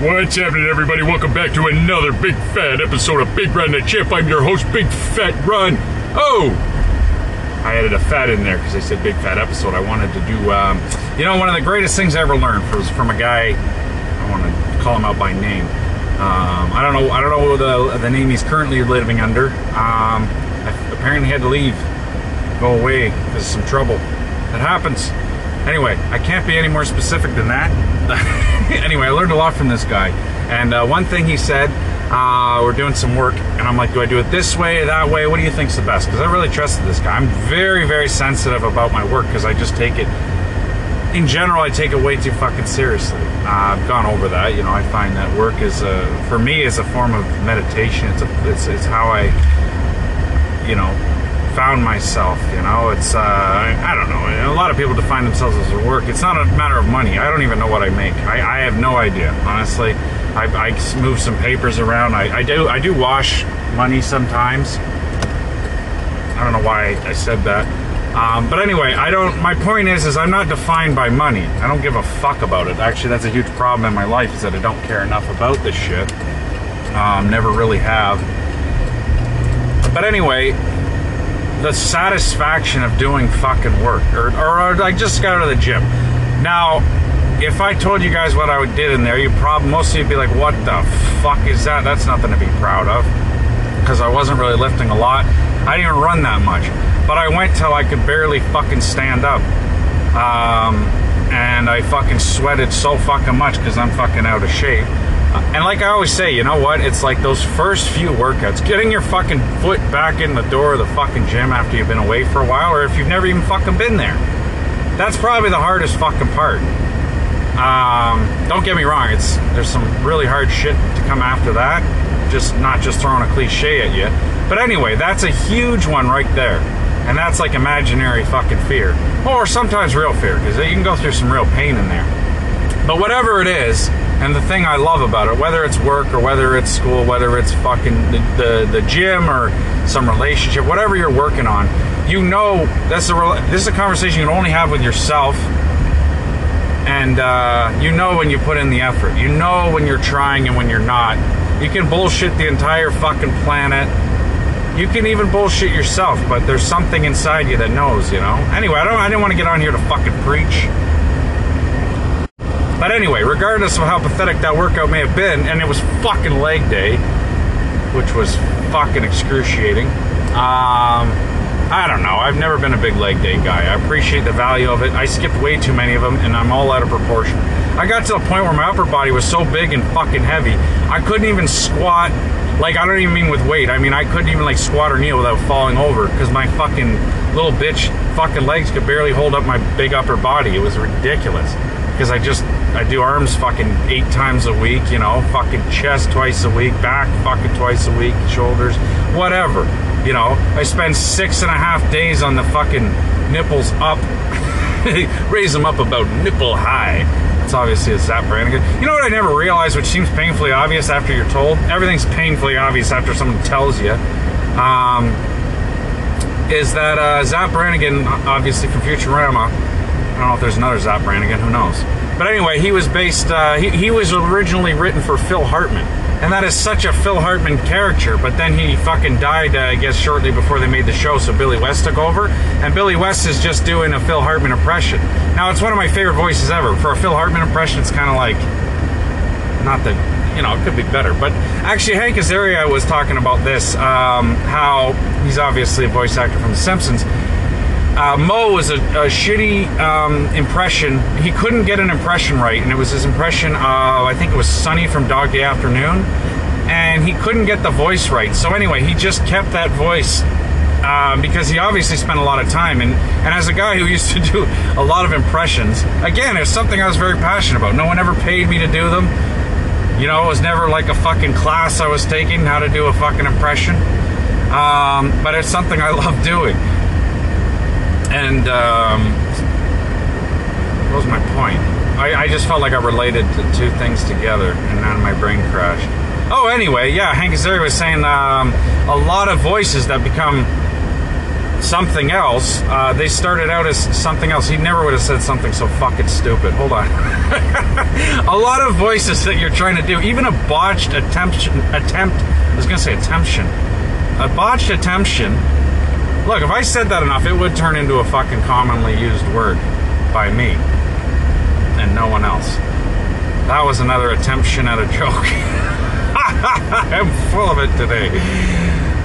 What's happening, everybody? Welcome back to another big fat episode of Big Red and the Chip. I'm your host, Big Fat Ron. Oh, I added a fat in there because I said big fat episode. I wanted to do, um, you know, one of the greatest things I ever learned was from a guy. I want to call him out by name. Um, I don't know. I don't know the the name he's currently living under. Um, apparently had to leave, go away because some trouble. That happens. Anyway, I can't be any more specific than that. anyway, I learned a lot from this guy. And uh, one thing he said, uh, we're doing some work, and I'm like, do I do it this way, that way? What do you think's the best? Because I really trusted this guy. I'm very, very sensitive about my work because I just take it. In general, I take it way too fucking seriously. Uh, I've gone over that. You know, I find that work is a, for me is a form of meditation. It's a, it's, it's how I, you know, found myself. You know, it's uh, I don't know. A lot of people define themselves as their work. It's not a matter of money. I don't even know what I make. I, I have no idea, honestly. I, I move some papers around. I, I do I do wash money sometimes. I don't know why I said that. Um, but anyway, I don't. My point is, is I'm not defined by money. I don't give a fuck about it. Actually, that's a huge problem in my life is that I don't care enough about this shit. Um, never really have. But anyway, the satisfaction of doing fucking work, or, or, or I just got out of the gym. Now, if I told you guys what I did in there, you probably most of you'd be like, "What the fuck is that?" That's nothing to be proud of, because I wasn't really lifting a lot. I didn't run that much, but I went till I could barely fucking stand up, um, and I fucking sweated so fucking much because I'm fucking out of shape. And like I always say, you know what? It's like those first few workouts, getting your fucking foot back in the door of the fucking gym after you've been away for a while, or if you've never even fucking been there. That's probably the hardest fucking part. Um, don't get me wrong, it's there's some really hard shit to come after that. Just not just throwing a cliche at you. But anyway, that's a huge one right there. And that's like imaginary fucking fear. Or sometimes real fear, because you can go through some real pain in there. But whatever it is, and the thing I love about it, whether it's work or whether it's school, whether it's fucking the, the, the gym or some relationship, whatever you're working on, you know that's a this is a conversation you can only have with yourself. And uh, you know when you put in the effort. You know when you're trying and when you're not. You can bullshit the entire fucking planet. You can even bullshit yourself, but there's something inside you that knows, you know. Anyway, I don't. I didn't want to get on here to fucking preach. But anyway, regardless of how pathetic that workout may have been, and it was fucking leg day, which was fucking excruciating. Um, I don't know. I've never been a big leg day guy. I appreciate the value of it. I skipped way too many of them, and I'm all out of proportion. I got to the point where my upper body was so big and fucking heavy, I couldn't even squat. Like, I don't even mean with weight. I mean, I couldn't even, like, squat or kneel without falling over because my fucking little bitch fucking legs could barely hold up my big upper body. It was ridiculous because I just I do arms fucking eight times a week, you know, fucking chest twice a week, back fucking twice a week, shoulders, whatever. You know, I spend six and a half days on the fucking nipples up, raise them up about nipple high. It's obviously a Zap Brannigan. You know what I never realized, which seems painfully obvious after you're told? Everything's painfully obvious after someone tells you. Um, is that uh, Zap Brannigan, obviously from Futurama, I don't know if there's another Zap Brannigan, who knows? But anyway, he was based, uh, he, he was originally written for Phil Hartman. And that is such a Phil Hartman character, but then he fucking died, uh, I guess, shortly before they made the show, so Billy West took over. And Billy West is just doing a Phil Hartman impression. Now, it's one of my favorite voices ever. For a Phil Hartman impression, it's kind of like, not that, you know, it could be better. But actually, Hank Azaria was talking about this, um, how he's obviously a voice actor from The Simpsons uh, Moe was a, a shitty um, impression. He couldn't get an impression right, and it was his impression of I think it was Sonny from Dog Day Afternoon, and he couldn't get the voice right. So anyway, he just kept that voice um, because he obviously spent a lot of time. And, and as a guy who used to do a lot of impressions, again, it's something I was very passionate about. No one ever paid me to do them. You know, it was never like a fucking class I was taking how to do a fucking impression. Um, but it's something I love doing. And um, what was my point? I, I, just felt like I related the two things together, and then my brain crashed. Oh, anyway, yeah, Hank Azaria was saying um, a lot of voices that become something else. Uh, they started out as something else. He never would have said something so fucking stupid. Hold on. a lot of voices that you're trying to do, even a botched attempt, attempt, I was gonna say attemption, a botched attemption. Look, if I said that enough, it would turn into a fucking commonly used word by me and no one else. That was another attemption at a joke. I'm full of it today.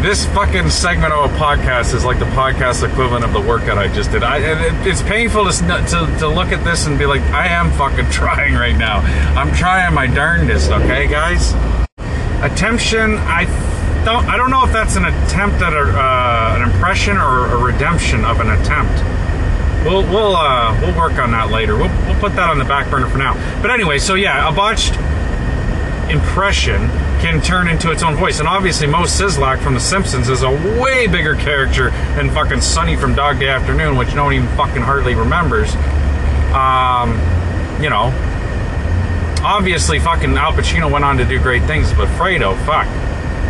This fucking segment of a podcast is like the podcast equivalent of the workout I just did. I, it, it's painful to, to, to look at this and be like, I am fucking trying right now. I'm trying my darndest, okay, guys? Attemption, I don't, I don't know if that's an attempt at a, uh, an impression or a redemption of an attempt. We'll we'll uh, we'll work on that later. We'll, we'll put that on the back burner for now. But anyway, so yeah, a botched impression can turn into its own voice. And obviously, Moe Szyslak from The Simpsons is a way bigger character than fucking Sonny from Dog Day Afternoon, which no one even fucking hardly remembers. Um, you know, obviously, fucking Al Pacino went on to do great things, but Fredo, fuck.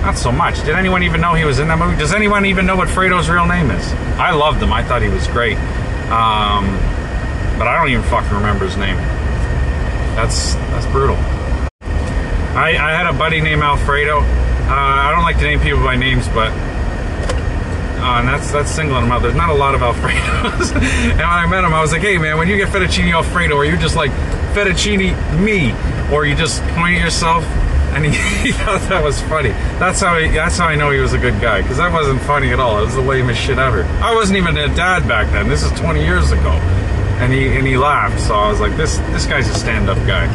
Not so much. Did anyone even know he was in that movie? Does anyone even know what Fredo's real name is? I loved him. I thought he was great. Um, but I don't even fucking remember his name. That's that's brutal. I, I had a buddy named Alfredo. Uh, I don't like to name people by names, but uh, and that's that's singling him out. There's not a lot of Alfredos. and when I met him, I was like, "Hey, man, when you get fettuccine Alfredo, are you just like fettuccine me, or you just point at yourself?" And he, he thought that was funny. That's how he, that's how I know he was a good guy because that wasn't funny at all. It was the lamest shit ever. I wasn't even a dad back then. This is 20 years ago, and he and he laughed. So I was like, "This this guy's a stand-up guy."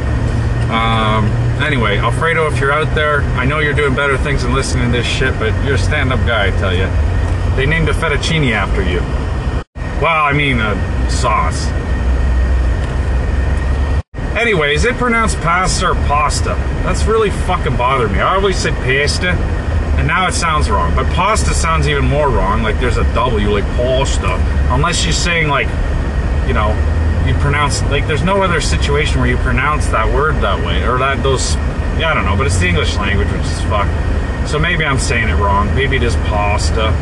Um, anyway, Alfredo, if you're out there, I know you're doing better things than listening to this shit, but you're a stand-up guy, I tell you. They named a fettuccine after you. Well, I mean, a sauce. Anyways, it pronounced pasta or pasta. That's really fucking bothered me. I always said pasta, and now it sounds wrong. But pasta sounds even more wrong. Like there's a W, like pasta. Unless you're saying like, you know, you pronounce like there's no other situation where you pronounce that word that way or that those. Yeah, I don't know, but it's the English language, which is fuck. So maybe I'm saying it wrong. Maybe it is pasta.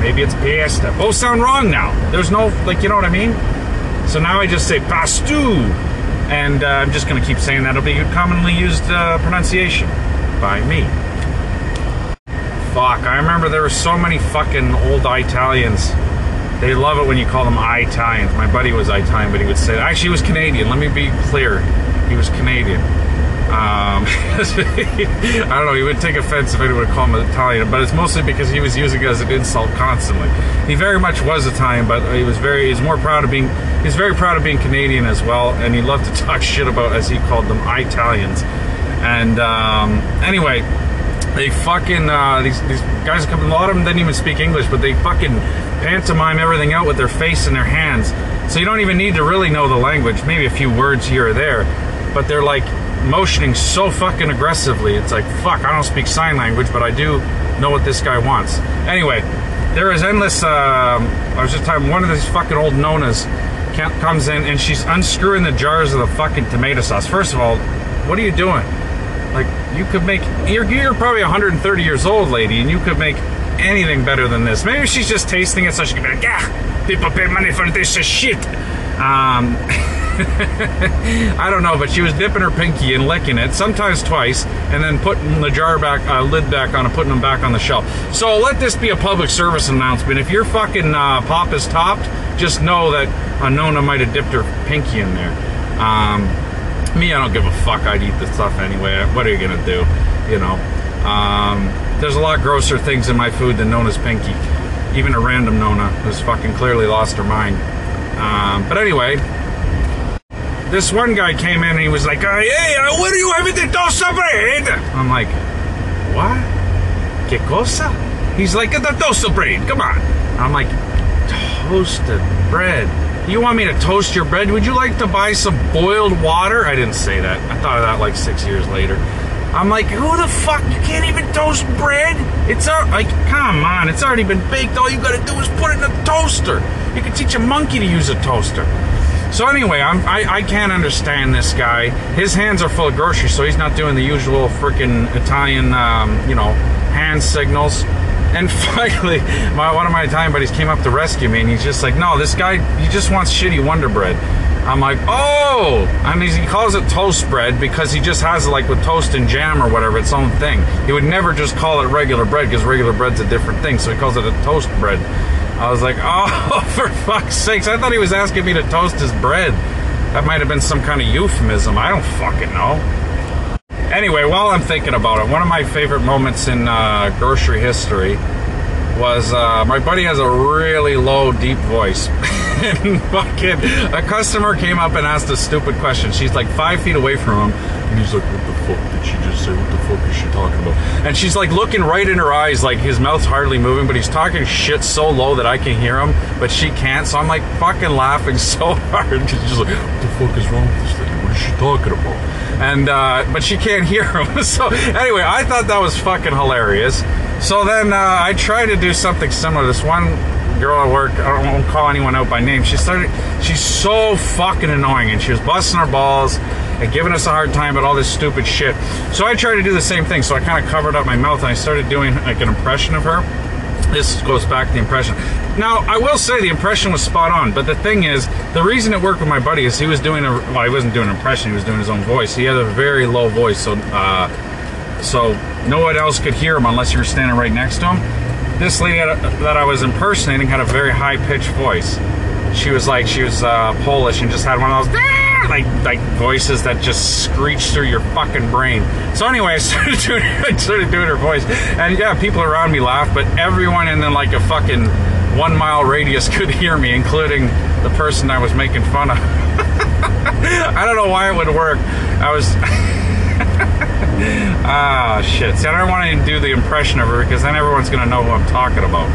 Maybe it's pasta. Both sound wrong now. There's no like, you know what I mean? So now I just say pastu and uh, I'm just going to keep saying that. It'll be a commonly used uh, pronunciation by me. Fuck, I remember there were so many fucking old Italians. They love it when you call them Italians. My buddy was Italian, but he would say, actually, he was Canadian. Let me be clear. He was Canadian. Um, I don't know. He would take offense if anyone would call him Italian, but it's mostly because he was using it as an insult constantly. He very much was Italian, but he was very. He's more proud of being. He's very proud of being Canadian as well, and he loved to talk shit about, as he called them, Italians. And um, anyway, they fucking uh, these these guys come. A lot of them didn't even speak English, but they fucking pantomime everything out with their face and their hands. So you don't even need to really know the language. Maybe a few words here or there, but they're like motioning so fucking aggressively. It's like, fuck, I don't speak sign language, but I do know what this guy wants. Anyway, there is endless. Uh, I was just talking, one of these fucking old Nonas comes in and she's unscrewing the jars of the fucking tomato sauce. First of all, what are you doing? Like, you could make, you're, you're probably 130 years old, lady, and you could make anything better than this. Maybe she's just tasting it so she can be like, yeah, people pay money for this shit. Um, I don't know, but she was dipping her pinky and licking it, sometimes twice, and then putting the jar back, uh, lid back on and putting them back on the shelf. So let this be a public service announcement. If your fucking uh, pop is topped, just know that Nona might have dipped her pinky in there. Um, me, I don't give a fuck. I'd eat the stuff anyway. What are you gonna do? You know. Um, there's a lot grosser things in my food than Nona's pinky. Even a random Nona who's fucking clearly lost her mind. Um, but anyway, this one guy came in and he was like, "Hey, uh, what are you having the tosta bread?" I'm like, "What? Que cosa?" He's like, "The tosta bread. Come on." I'm like, "Toasted bread." You want me to toast your bread? Would you like to buy some boiled water? I didn't say that. I thought of that like six years later. I'm like, who the fuck? You can't even toast bread? It's like, come on, it's already been baked. All you gotta do is put it in a toaster. You can teach a monkey to use a toaster. So anyway, I'm, I, I can't understand this guy. His hands are full of groceries, so he's not doing the usual freaking Italian, um, you know, hand signals. And finally, my, one of my Italian buddies came up to rescue me, and he's just like, "No, this guy, he just wants shitty Wonder Bread." I'm like, oh, I mean, he calls it toast bread because he just has it like with toast and jam or whatever, its own thing. He would never just call it regular bread because regular bread's a different thing, so he calls it a toast bread. I was like, oh, for fuck's sakes! I thought he was asking me to toast his bread. That might have been some kind of euphemism. I don't fucking know. Anyway, while I'm thinking about it, one of my favorite moments in uh, grocery history was uh, my buddy has a really low, deep voice. and fucking a customer came up and asked a stupid question. She's like five feet away from him, and he's like, "What the fuck did she just say? What the fuck is she talking about?" And she's like looking right in her eyes, like his mouth's hardly moving, but he's talking shit so low that I can hear him, but she can't. So I'm like fucking laughing so hard because she's like, "What the fuck is wrong with this lady? What is she talking about?" And uh, but she can't hear him. So anyway, I thought that was fucking hilarious. So then uh, I tried to do something similar. This one girl at work, I won't call anyone out by name. She started, she's so fucking annoying, and she was busting her balls and giving us a hard time about all this stupid shit. So I tried to do the same thing. So I kind of covered up my mouth and I started doing like an impression of her. This goes back to the impression. Now, I will say the impression was spot on, but the thing is, the reason it worked with my buddy is he was doing a, well, he wasn't doing an impression, he was doing his own voice. He had a very low voice, so, uh, so no one else could hear him unless you were standing right next to him. This lady a, that I was impersonating had a very high pitched voice. She was like, she was uh, Polish and just had one of those like like voices that just screech through your fucking brain. So anyway, I started doing I started doing her voice, and yeah, people around me laughed, but everyone in then like a fucking one mile radius could hear me, including the person I was making fun of. I don't know why it would work. I was. ah, shit. See, I don't want to do the impression of her because then everyone's going to know who I'm talking about.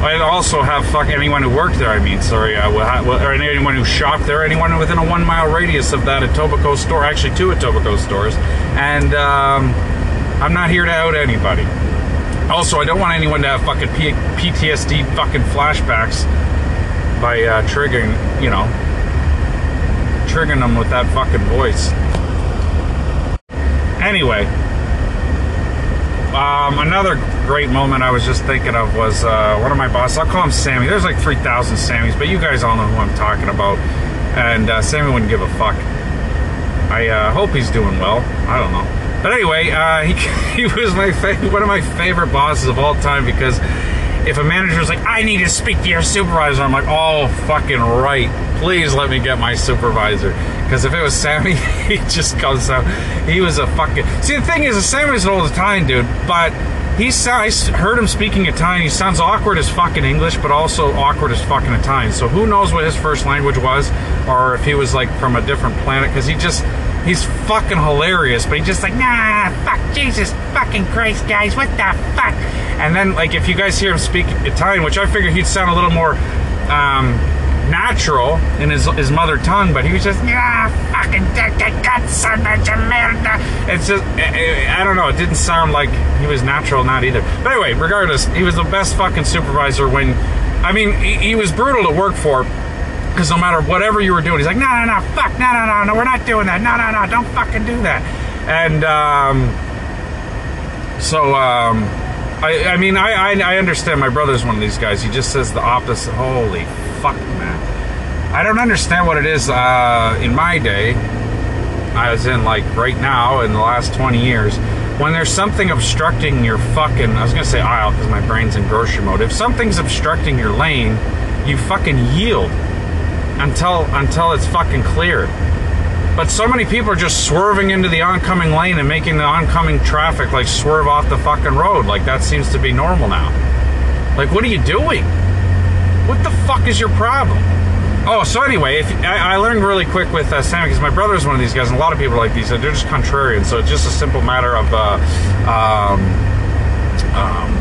I also have fuck anyone who worked there. I mean, sorry, or anyone who shopped there, anyone within a one mile radius of that Etobicoke store, actually two Etobicoke stores, and um, I'm not here to out anybody. Also, I don't want anyone to have fucking P- PTSD fucking flashbacks by uh, triggering, you know, triggering them with that fucking voice. Anyway, um, another great moment I was just thinking of was uh, one of my bosses. I'll call him Sammy. There's like 3,000 Sammys, but you guys all know who I'm talking about. And uh, Sammy wouldn't give a fuck. I uh, hope he's doing well. I don't know. But anyway, uh, he, he was my one of my favorite bosses of all time because if a manager's like, I need to speak to your supervisor, I'm like, oh, fucking right. Please let me get my supervisor. Because if it was Sammy, he just comes out. He was a fucking. See, the thing is, Sammy's an old Italian dude, but he I heard him speaking Italian. He sounds awkward as fucking English, but also awkward as fucking Italian. So who knows what his first language was, or if he was like from a different planet? Because he just he's fucking hilarious, but he just like nah, fuck Jesus, fucking Christ, guys, what the fuck? And then like if you guys hear him speak Italian, which I figured he'd sound a little more. Um, natural in his his mother tongue, but he was just yeah, fucking It's just I don't know. It didn't sound like he was natural, not either. But anyway, regardless, he was the best fucking supervisor. When I mean, he, he was brutal to work for. Because no matter whatever you were doing, he's like, no, no, no, fuck, no, no, no, no, we're not doing that. No, no, no, don't fucking do that. And um, so um, I, I mean, I, I, I understand. My brother's one of these guys. He just says the opposite. Holy fuck, man. I don't understand what it is. Uh, in my day, I was in like right now in the last 20 years, when there's something obstructing your fucking, I was gonna say aisle because my brain's in grocery mode. If something's obstructing your lane, you fucking yield until until it's fucking clear. But so many people are just swerving into the oncoming lane and making the oncoming traffic like swerve off the fucking road. Like that seems to be normal now. Like, what are you doing? What the fuck is your problem? Oh, so anyway, if, I, I learned really quick with uh, Sammy because my brother is one of these guys, and a lot of people are like these. They're just contrarian, so it's just a simple matter of uh, um,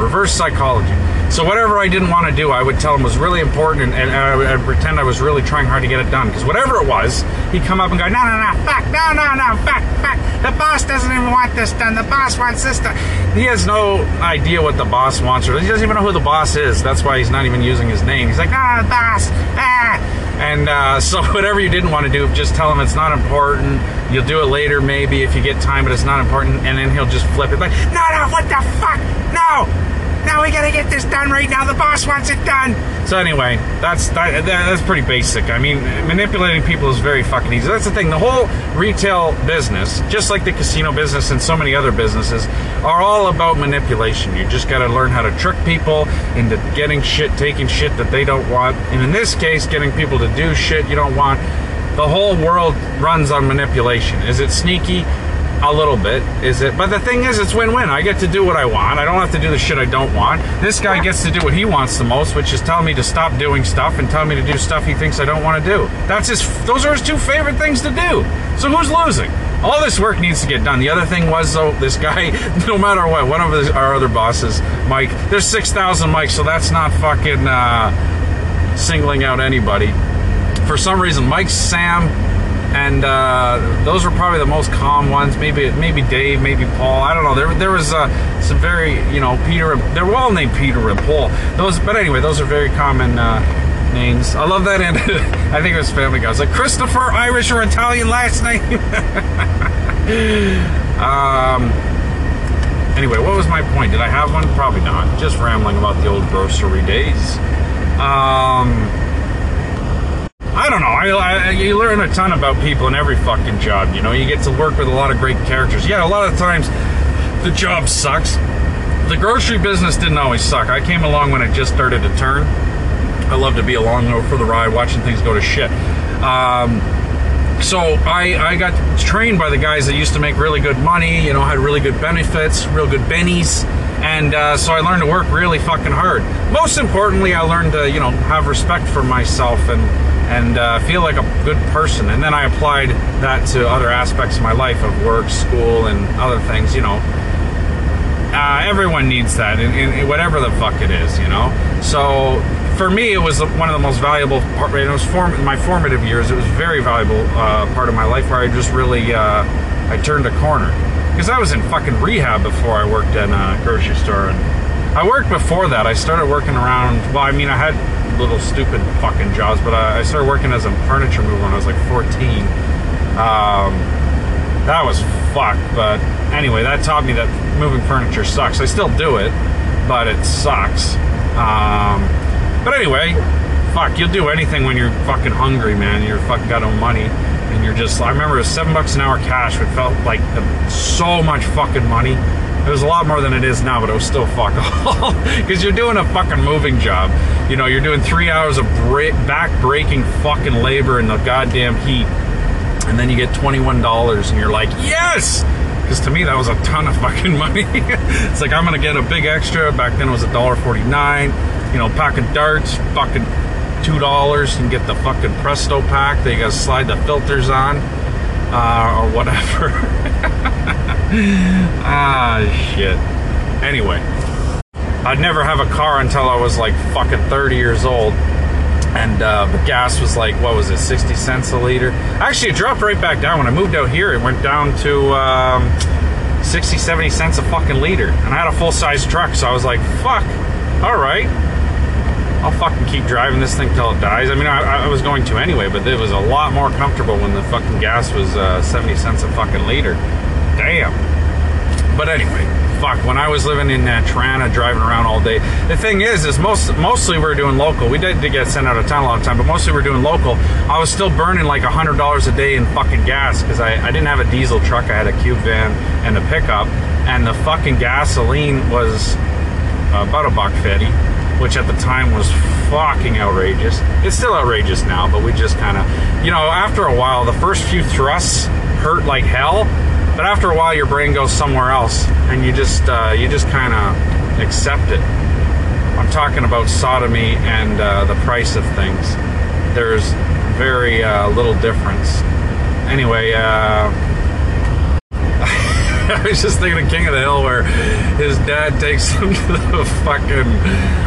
reverse psychology. So whatever I didn't want to do, I would tell him was really important, and, and I would pretend I was really trying hard to get it done. Because whatever it was, he'd come up and go, "No, no, no, fuck, no, no, no, fuck, fuck. The boss doesn't even want this done. The boss wants this done." He has no idea what the boss wants, or he doesn't even know who the boss is. That's why he's not even using his name. He's like, "No, the boss." Ah. And uh, so whatever you didn't want to do, just tell him it's not important. You'll do it later, maybe if you get time, but it's not important. And then he'll just flip it like, "No, no, what the fuck? No." Now we gotta get this done right now. The boss wants it done. So anyway, that's that, that's pretty basic. I mean, manipulating people is very fucking easy. That's the thing. The whole retail business, just like the casino business and so many other businesses, are all about manipulation. You just got to learn how to trick people into getting shit, taking shit that they don't want, and in this case, getting people to do shit you don't want. The whole world runs on manipulation. Is it sneaky? A little bit, is it? But the thing is, it's win-win. I get to do what I want. I don't have to do the shit I don't want. This guy gets to do what he wants the most, which is tell me to stop doing stuff and tell me to do stuff he thinks I don't want to do. That's his. Those are his two favorite things to do. So who's losing? All this work needs to get done. The other thing was though, this guy, no matter what, one of his, our other bosses, Mike. There's six thousand Mike, so that's not fucking uh, singling out anybody. For some reason, Mike, Sam, and uh, those were probably the most calm ones. Maybe maybe Dave, maybe Paul. I don't know. There there was uh, some very you know Peter. They're all named Peter and Paul. Those, but anyway, those are very common uh, names. I love that. And I think it was Family Guy. Like Christopher, Irish or Italian last name. um. Anyway, what was my point? Did I have one? Probably not. Just rambling about the old grocery days. Um. I don't know. I, I, you learn a ton about people in every fucking job. You know, you get to work with a lot of great characters. Yeah, a lot of times the job sucks. The grocery business didn't always suck. I came along when it just started to turn. I love to be along for the ride, watching things go to shit. Um, so I, I got trained by the guys that used to make really good money, you know, had really good benefits, real good bennies. And uh, so I learned to work really fucking hard. Most importantly, I learned to, you know, have respect for myself and and uh, feel like a good person. And then I applied that to other aspects of my life of work, school, and other things, you know. Uh, everyone needs that in, in, whatever the fuck it is, you know. So for me, it was one of the most valuable part. It was form in my formative years. It was a very valuable uh, part of my life where I just really uh, I turned a corner because I was in fucking rehab before I worked in a grocery store. And I worked before that. I started working around. Well, I mean, I had little stupid fucking jobs, but I, I started working as a furniture mover when I was like 14. Um, that was fucked, but anyway, that taught me that moving furniture sucks. I still do it, but it sucks. Um, but anyway, fuck, you'll do anything when you're fucking hungry, man. You're fucking got no money, and you're just. I remember it was seven bucks an hour cash, which felt like the, so much fucking money it was a lot more than it is now, but it was still fuck all. Because you're doing a fucking moving job. You know, you're doing three hours of break, back-breaking fucking labor in the goddamn heat. And then you get $21 and you're like, yes! Because to me, that was a ton of fucking money. it's like, I'm going to get a big extra. Back then it was $1.49. You know, pack of darts, fucking $2. You can get the fucking Presto pack that you got to slide the filters on. Uh, or whatever. ah, shit. Anyway, I'd never have a car until I was like fucking 30 years old. And uh, the gas was like, what was it, 60 cents a liter? Actually, it dropped right back down. When I moved out here, it went down to um, 60, 70 cents a fucking liter. And I had a full size truck, so I was like, fuck, all right. I'll fucking keep driving this thing till it dies. I mean, I, I, was going to anyway, but it was a lot more comfortable when the fucking gas was uh, 70 cents a fucking liter damn. But anyway, fuck. When I was living in uh, Toronto, driving around all day, the thing is, is most mostly we are doing local. We did, did get sent out of town a lot of time, but mostly we are doing local. I was still burning like a hundred dollars a day in fucking gas because I, I didn't have a diesel truck. I had a cube van and a pickup, and the fucking gasoline was about a buck fifty, which at the time was fucking outrageous. It's still outrageous now, but we just kind of, you know, after a while, the first few thrusts hurt like hell but after a while, your brain goes somewhere else, and you just uh, you just kind of accept it. I'm talking about sodomy and uh, the price of things. There's very uh, little difference. Anyway, uh, I was just thinking of King of the Hill where his dad takes him to the fucking,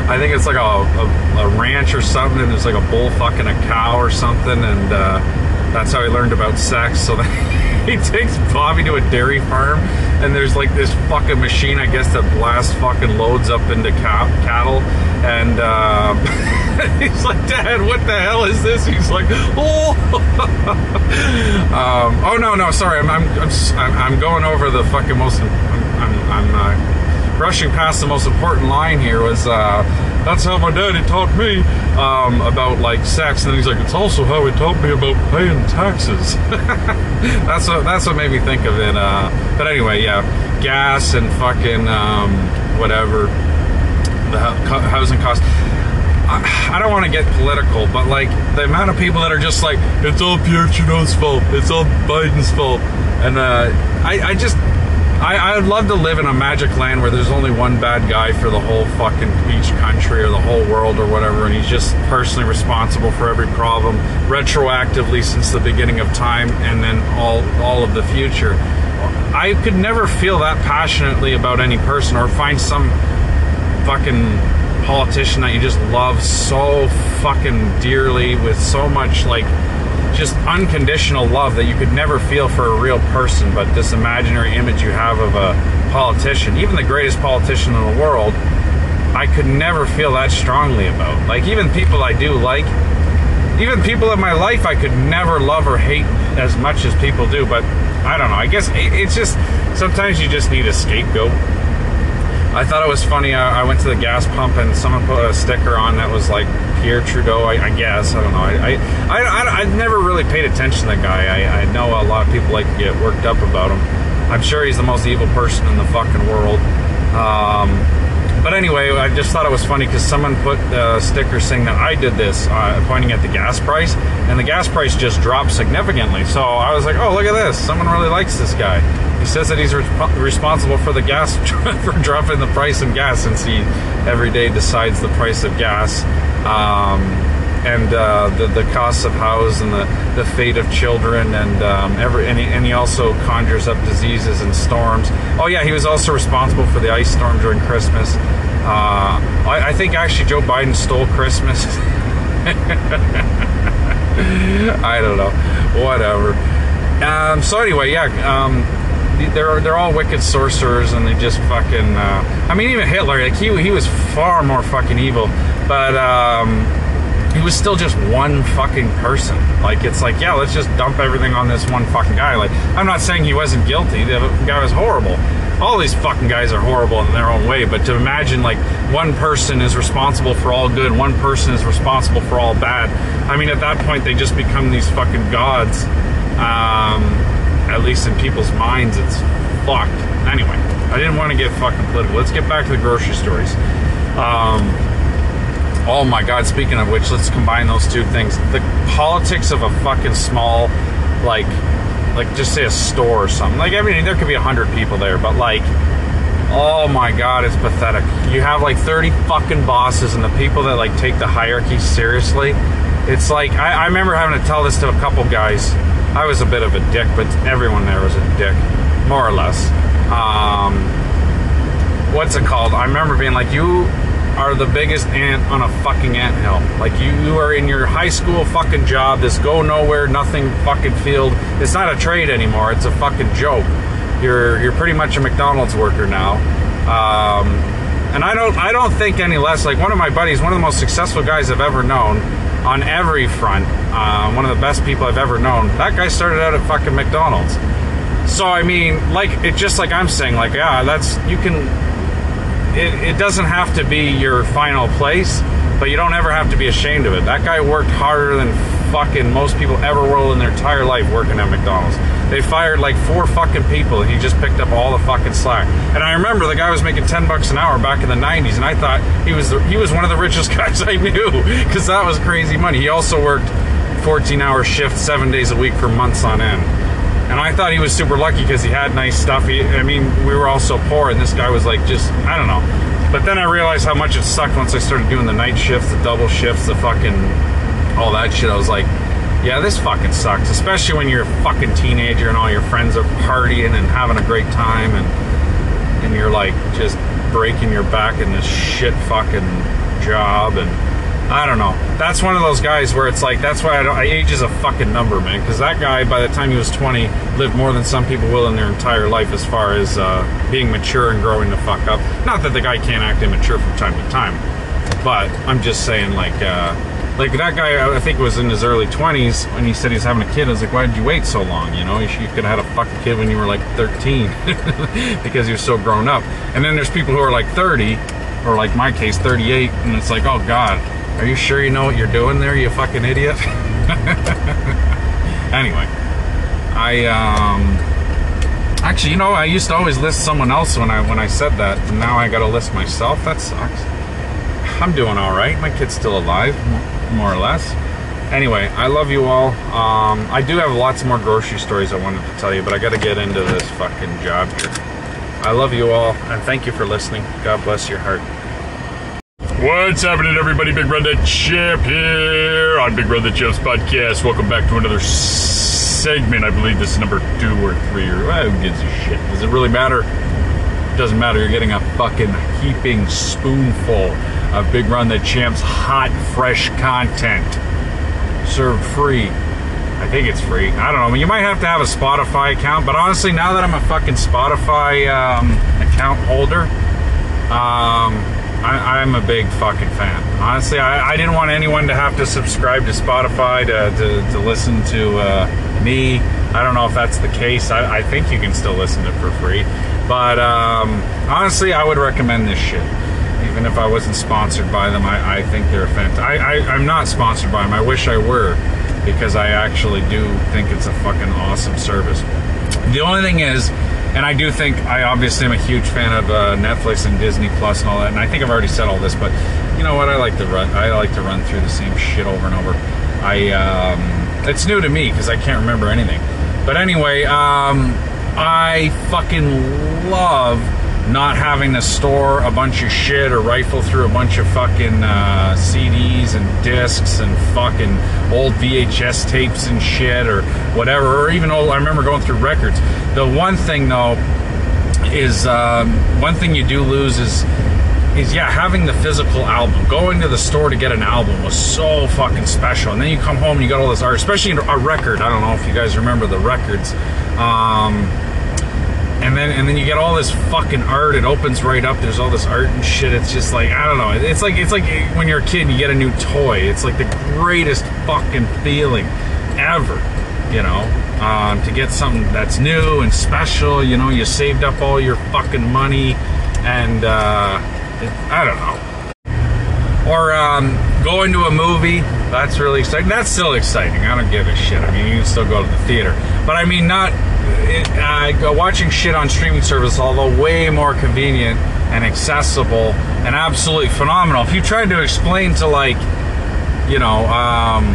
I think it's like a, a, a ranch or something, and there's like a bull fucking a cow or something, and uh, that's how he learned about sex. So he takes Bobby to a dairy farm, and there's like this fucking machine, I guess, that blasts fucking loads up into cattle. And uh, he's like, Dad, what the hell is this? He's like, Oh, um, oh no, no, sorry, I'm, I'm, I'm, I'm going over the fucking most. I'm, I'm, I'm uh, rushing past the most important line here was uh, that's how my daddy taught me um, about like sex, and he's like, it's also how he taught me about paying taxes. that's what that's what made me think of it. Uh, but anyway, yeah, gas and fucking um, whatever the housing costs. I, I don't want to get political, but like the amount of people that are just like, it's all Pierre Trudeau's fault, it's all Biden's fault, and uh, I, I just I, I would love to live in a magic land where there's only one bad guy for the whole fucking each country or the whole world or whatever, and he's just personally responsible for every problem retroactively since the beginning of time and then all all of the future. I could never feel that passionately about any person or find some fucking politician that you just love so fucking dearly with so much like just unconditional love that you could never feel for a real person, but this imaginary image you have of a politician, even the greatest politician in the world, I could never feel that strongly about. Like, even people I do like, even people in my life I could never love or hate as much as people do, but I don't know. I guess it's just sometimes you just need a scapegoat. I thought it was funny. I, I, went to the gas pump and someone put a sticker on that was like Pierre Trudeau. I, I guess I don't know. I I, I I never really paid attention to the guy. I, I know a lot of people like to get worked up about him. I'm sure he's the most evil person in the fucking world. Um, but anyway, I just thought it was funny because someone put a sticker saying that I did this, uh, pointing at the gas price, and the gas price just dropped significantly. So I was like, oh, look at this. Someone really likes this guy. He says that he's re- responsible for the gas, for dropping the price of gas since he every day decides the price of gas. Um, and uh, the the costs of house and the, the fate of children and um, every and he, and he also conjures up diseases and storms. Oh yeah, he was also responsible for the ice storm during Christmas. Uh, I, I, think actually Joe Biden stole Christmas. I don't know, whatever. Um, so anyway, yeah. Um, they're they're all wicked sorcerers, and they just fucking. Uh, I mean, even Hitler, like he he was far more fucking evil, but um, he was still just one fucking person. Like it's like, yeah, let's just dump everything on this one fucking guy. Like I'm not saying he wasn't guilty. The guy was horrible. All these fucking guys are horrible in their own way, but to imagine like one person is responsible for all good, one person is responsible for all bad. I mean, at that point, they just become these fucking gods. Um, at least in people's minds, it's fucked. Anyway, I didn't want to get fucking political. Let's get back to the grocery stories. Um, Oh my God! Speaking of which, let's combine those two things. The politics of a fucking small, like, like just say a store or something. Like, I mean, there could be a hundred people there, but like, oh my God, it's pathetic. You have like thirty fucking bosses, and the people that like take the hierarchy seriously. It's like I, I remember having to tell this to a couple guys. I was a bit of a dick, but everyone there was a dick, more or less. Um, what's it called? I remember being like, you are the biggest ant on a fucking ant hill. Like you, you are in your high school fucking job, this go nowhere, nothing fucking field. It's not a trade anymore. It's a fucking joke. You're you're pretty much a McDonald's worker now. Um, and I don't I don't think any less. Like one of my buddies, one of the most successful guys I've ever known on every front. Uh, one of the best people I've ever known. That guy started out at fucking McDonald's. So I mean, like it's just like I'm saying, like yeah, that's you can it, it doesn't have to be your final place, but you don't ever have to be ashamed of it. That guy worked harder than fucking most people ever will in their entire life working at McDonald's. They fired like four fucking people, and he just picked up all the fucking slack. And I remember the guy was making ten bucks an hour back in the '90s, and I thought he was the, he was one of the richest guys I knew because that was crazy money. He also worked 14-hour shifts, seven days a week for months on end. And I thought he was super lucky because he had nice stuff. He, I mean, we were all so poor, and this guy was like just, I don't know. But then I realized how much it sucked once I started doing the night shifts, the double shifts, the fucking, all that shit. I was like, yeah, this fucking sucks. Especially when you're a fucking teenager and all your friends are partying and having a great time, and and you're like just breaking your back in this shit fucking job and I don't know. That's one of those guys where it's like that's why I don't. Age is a fucking number, man. Because that guy, by the time he was 20, lived more than some people will in their entire life as far as uh, being mature and growing the fuck up. Not that the guy can't act immature from time to time, but I'm just saying, like, uh, like that guy, I think was in his early 20s when he said he's having a kid. I was like, why did you wait so long? You know, you, you could have had a fucking kid when you were like 13 because you're so grown up. And then there's people who are like 30, or like my case, 38, and it's like, oh God, are you sure you know what you're doing there, you fucking idiot? anyway, I, um, actually, you know, I used to always list someone else when I when I said that, now I got to list myself. That sucks. I'm doing all right. My kid's still alive, more or less. Anyway, I love you all. Um, I do have lots more grocery stories I wanted to tell you, but I got to get into this fucking job here. I love you all, and thank you for listening. God bless your heart. What's happening, everybody? Big Brother Chip here on Big Brother Chip's podcast. Welcome back to another segment. I believe this is number two or three, or well, who gives a shit? Does it really matter? It Doesn't matter. You're getting a fucking heaping spoonful of Big Ron the Champ's hot, fresh content served free. I think it's free. I don't know. You might have to have a Spotify account, but honestly, now that I'm a fucking Spotify um, account holder, um, I, I'm a big fucking fan. Honestly, I, I didn't want anyone to have to subscribe to Spotify to, to, to listen to uh, me. I don't know if that's the case. I, I think you can still listen to it for free. But um, honestly, I would recommend this shit. Even if I wasn't sponsored by them, I, I think they're fantastic. I, I'm not sponsored by them. I wish I were because I actually do think it's a fucking awesome service. The only thing is, and I do think I obviously am a huge fan of uh, Netflix and Disney Plus and all that. And I think I've already said all this, but you know what? I like to run. I like to run through the same shit over and over. I um, it's new to me because I can't remember anything. But anyway, um, I fucking love not having to store a bunch of shit or rifle through a bunch of fucking uh, CDs and discs and fucking old VHS tapes and shit or whatever, or even old. I remember going through records. The one thing though is um, one thing you do lose is is yeah having the physical album going to the store to get an album was so fucking special and then you come home and you got all this art especially a record i don't know if you guys remember the records um, and then and then you get all this fucking art. It opens right up. There's all this art and shit. It's just like I don't know. It's like it's like when you're a kid, you get a new toy. It's like the greatest fucking feeling ever. You know, um, to get something that's new and special. You know, you saved up all your fucking money, and uh, it, I don't know. Or um, going to a movie. That's really exciting. That's still exciting. I don't give a shit. I mean, you can still go to the theater, but I mean, not it, uh, watching shit on streaming service, although way more convenient and accessible and absolutely phenomenal. If you tried to explain to like, you know, um,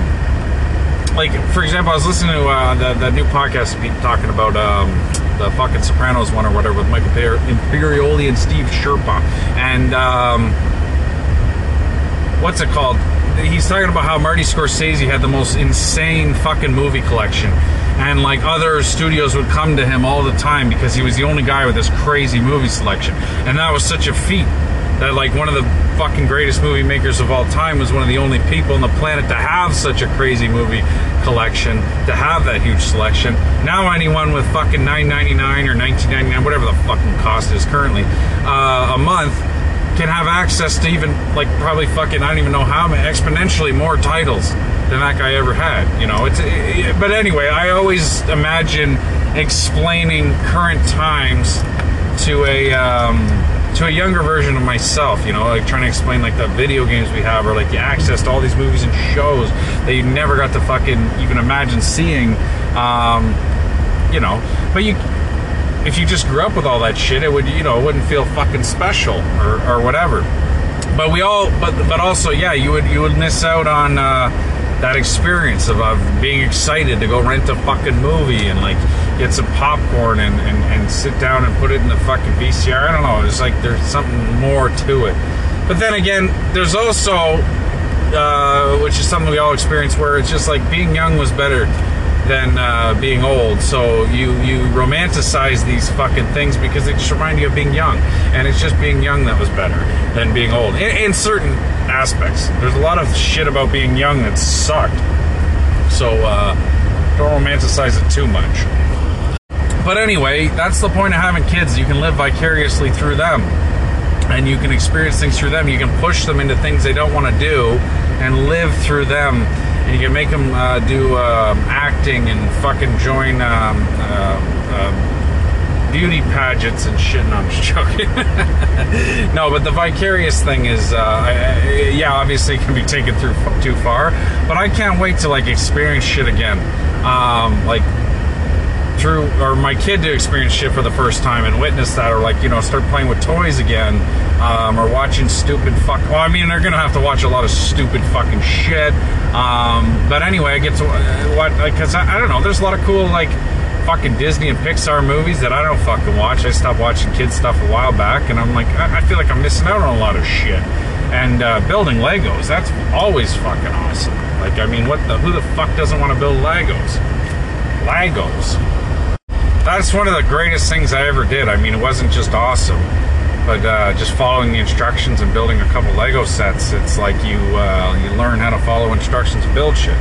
like for example, I was listening to uh, the, new podcast talking about um, the fucking Sopranos one or whatever with Michael Imperioli and Steve Schirripa, and um, what's it called? He's talking about how Marty Scorsese had the most insane fucking movie collection and like other studios would come to him all the time because he was the only guy with this crazy movie selection. And that was such a feat that like one of the fucking greatest movie makers of all time was one of the only people on the planet to have such a crazy movie collection to have that huge selection. Now anyone with fucking 9.99 or 19.99 whatever the fucking cost is currently uh, a month can have access to even like probably fucking I don't even know how many exponentially more titles than that guy ever had. You know, it's. It, but anyway, I always imagine explaining current times to a um, to a younger version of myself. You know, like trying to explain like the video games we have, or like the access to all these movies and shows that you never got to fucking even imagine seeing. Um, you know, but you if you just grew up with all that shit, it would you know it wouldn't feel fucking special or, or whatever. But we all, but but also, yeah, you would you would miss out on. Uh, that experience of, of being excited to go rent a fucking movie and like get some popcorn and, and, and sit down and put it in the fucking VCR. I don't know. It's like there's something more to it. But then again, there's also, uh, which is something we all experience, where it's just like being young was better than uh, being old. So you you romanticize these fucking things because they just remind you of being young, and it's just being young that was better than being old in, in certain aspects. There's a lot of shit about being young that sucked. So uh, don't romanticize it too much. But anyway, that's the point of having kids. You can live vicariously through them. And you can experience things through them. You can push them into things they don't want to do and live through them. And you can make them uh, do um, acting and fucking join um, uh, uh, beauty pageants and shit. No, I'm just joking. no, but the vicarious thing is, uh, I, yeah, obviously it can be taken through too far. But I can't wait to like experience shit again. Um, like through or my kid to experience shit for the first time and witness that or like you know start playing with toys again um, or watching stupid fuck well i mean they're gonna have to watch a lot of stupid fucking shit um, but anyway i get to uh, what because I, I don't know there's a lot of cool like fucking disney and pixar movies that i don't fucking watch. I stopped watching kids stuff a while back and i'm like i, I feel like i'm missing out on a lot of shit and uh, building legos that's always fucking awesome. Like i mean what the who the fuck doesn't want to build legos? Legos that's one of the greatest things I ever did. I mean, it wasn't just awesome, but uh, just following the instructions and building a couple Lego sets. It's like you uh, you learn how to follow instructions and build shit.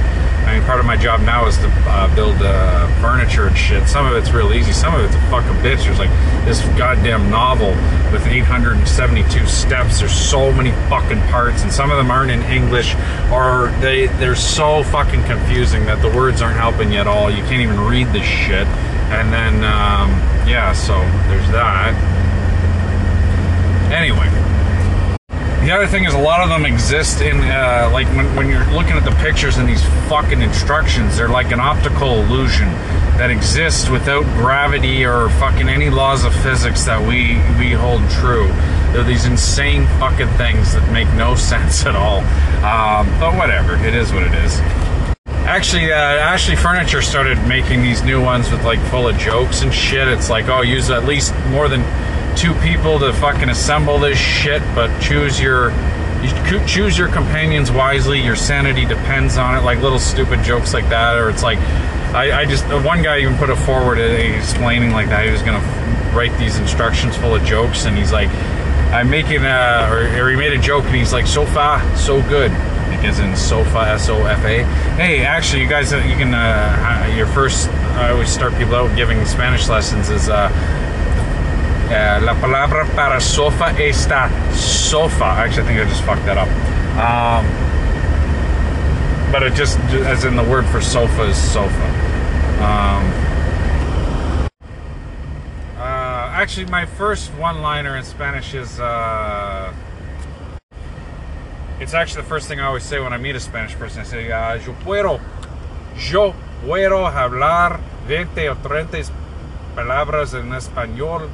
I mean, part of my job now is to uh, build uh, furniture and shit. Some of it's real easy. Some of it's a fucking bitch. There's like this goddamn novel with 872 steps. There's so many fucking parts, and some of them aren't in English, or they they're so fucking confusing that the words aren't helping you at all. You can't even read this shit. And then, um, yeah, so there's that. Anyway, the other thing is a lot of them exist in, uh, like, when, when you're looking at the pictures and these fucking instructions, they're like an optical illusion that exists without gravity or fucking any laws of physics that we, we hold true. They're these insane fucking things that make no sense at all. Um, but whatever, it is what it is. Actually, uh, Ashley Furniture started making these new ones with like full of jokes and shit. It's like, oh, use at least more than two people to fucking assemble this shit, but choose your you choose your companions wisely. Your sanity depends on it. Like little stupid jokes like that, or it's like, I, I just uh, one guy even put a forward uh, explaining like that he was gonna write these instructions full of jokes, and he's like, I'm making a or, or he made a joke, and he's like, so far so good as in sofa S O F A. Hey, actually, you guys, uh, you can uh, your first. I always start people out giving Spanish lessons is uh, uh, la palabra para sofa está sofa. Actually, I think I just fucked that up. Um, but it just as in the word for sofa is sofa. Um, uh, actually, my first one-liner in Spanish is. Uh, it's actually the first thing I always say when I meet a Spanish person. I say, uh, yo puedo, yo puedo hablar 20 o 30 palabras en español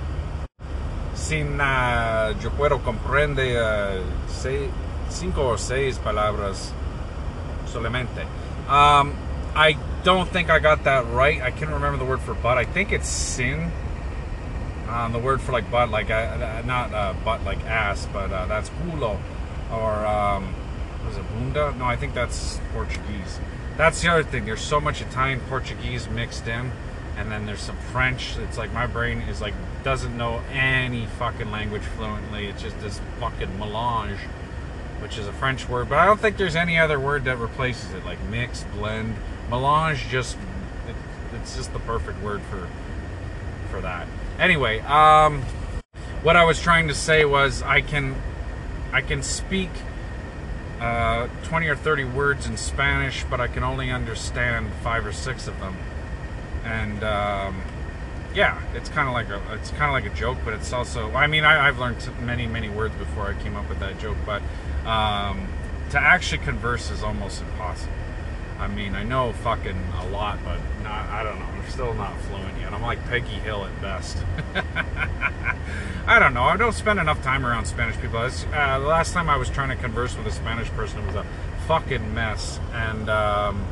sin, uh, yo puedo comprender uh, seis, cinco o seis palabras solamente. Um, I don't think I got that right. I can't remember the word for butt. I think it's sin. Um, the word for like butt, like uh, not uh, butt like ass, but uh, that's culo or um, was it bunda? No, I think that's Portuguese. That's the other thing. There's so much Italian Portuguese mixed in, and then there's some French. It's like my brain is like doesn't know any fucking language fluently. It's just this fucking melange, which is a French word, but I don't think there's any other word that replaces it. Like mix, blend, melange. Just it, it's just the perfect word for for that. Anyway, um, what I was trying to say was I can I can speak uh, 20 or 30 words in Spanish, but I can only understand five or six of them. And um, yeah, it's kind of like a it's kind of like a joke, but it's also I mean I, have learned many many words before I came up with that joke, but um, to actually converse is almost impossible. I mean I know fucking a lot, but not I don't know. I'm still not fluent yet. I'm like Peggy Hill at best. I don't know. I don't spend enough time around Spanish people. Uh, the last time I was trying to converse with a Spanish person, it was a fucking mess. And um,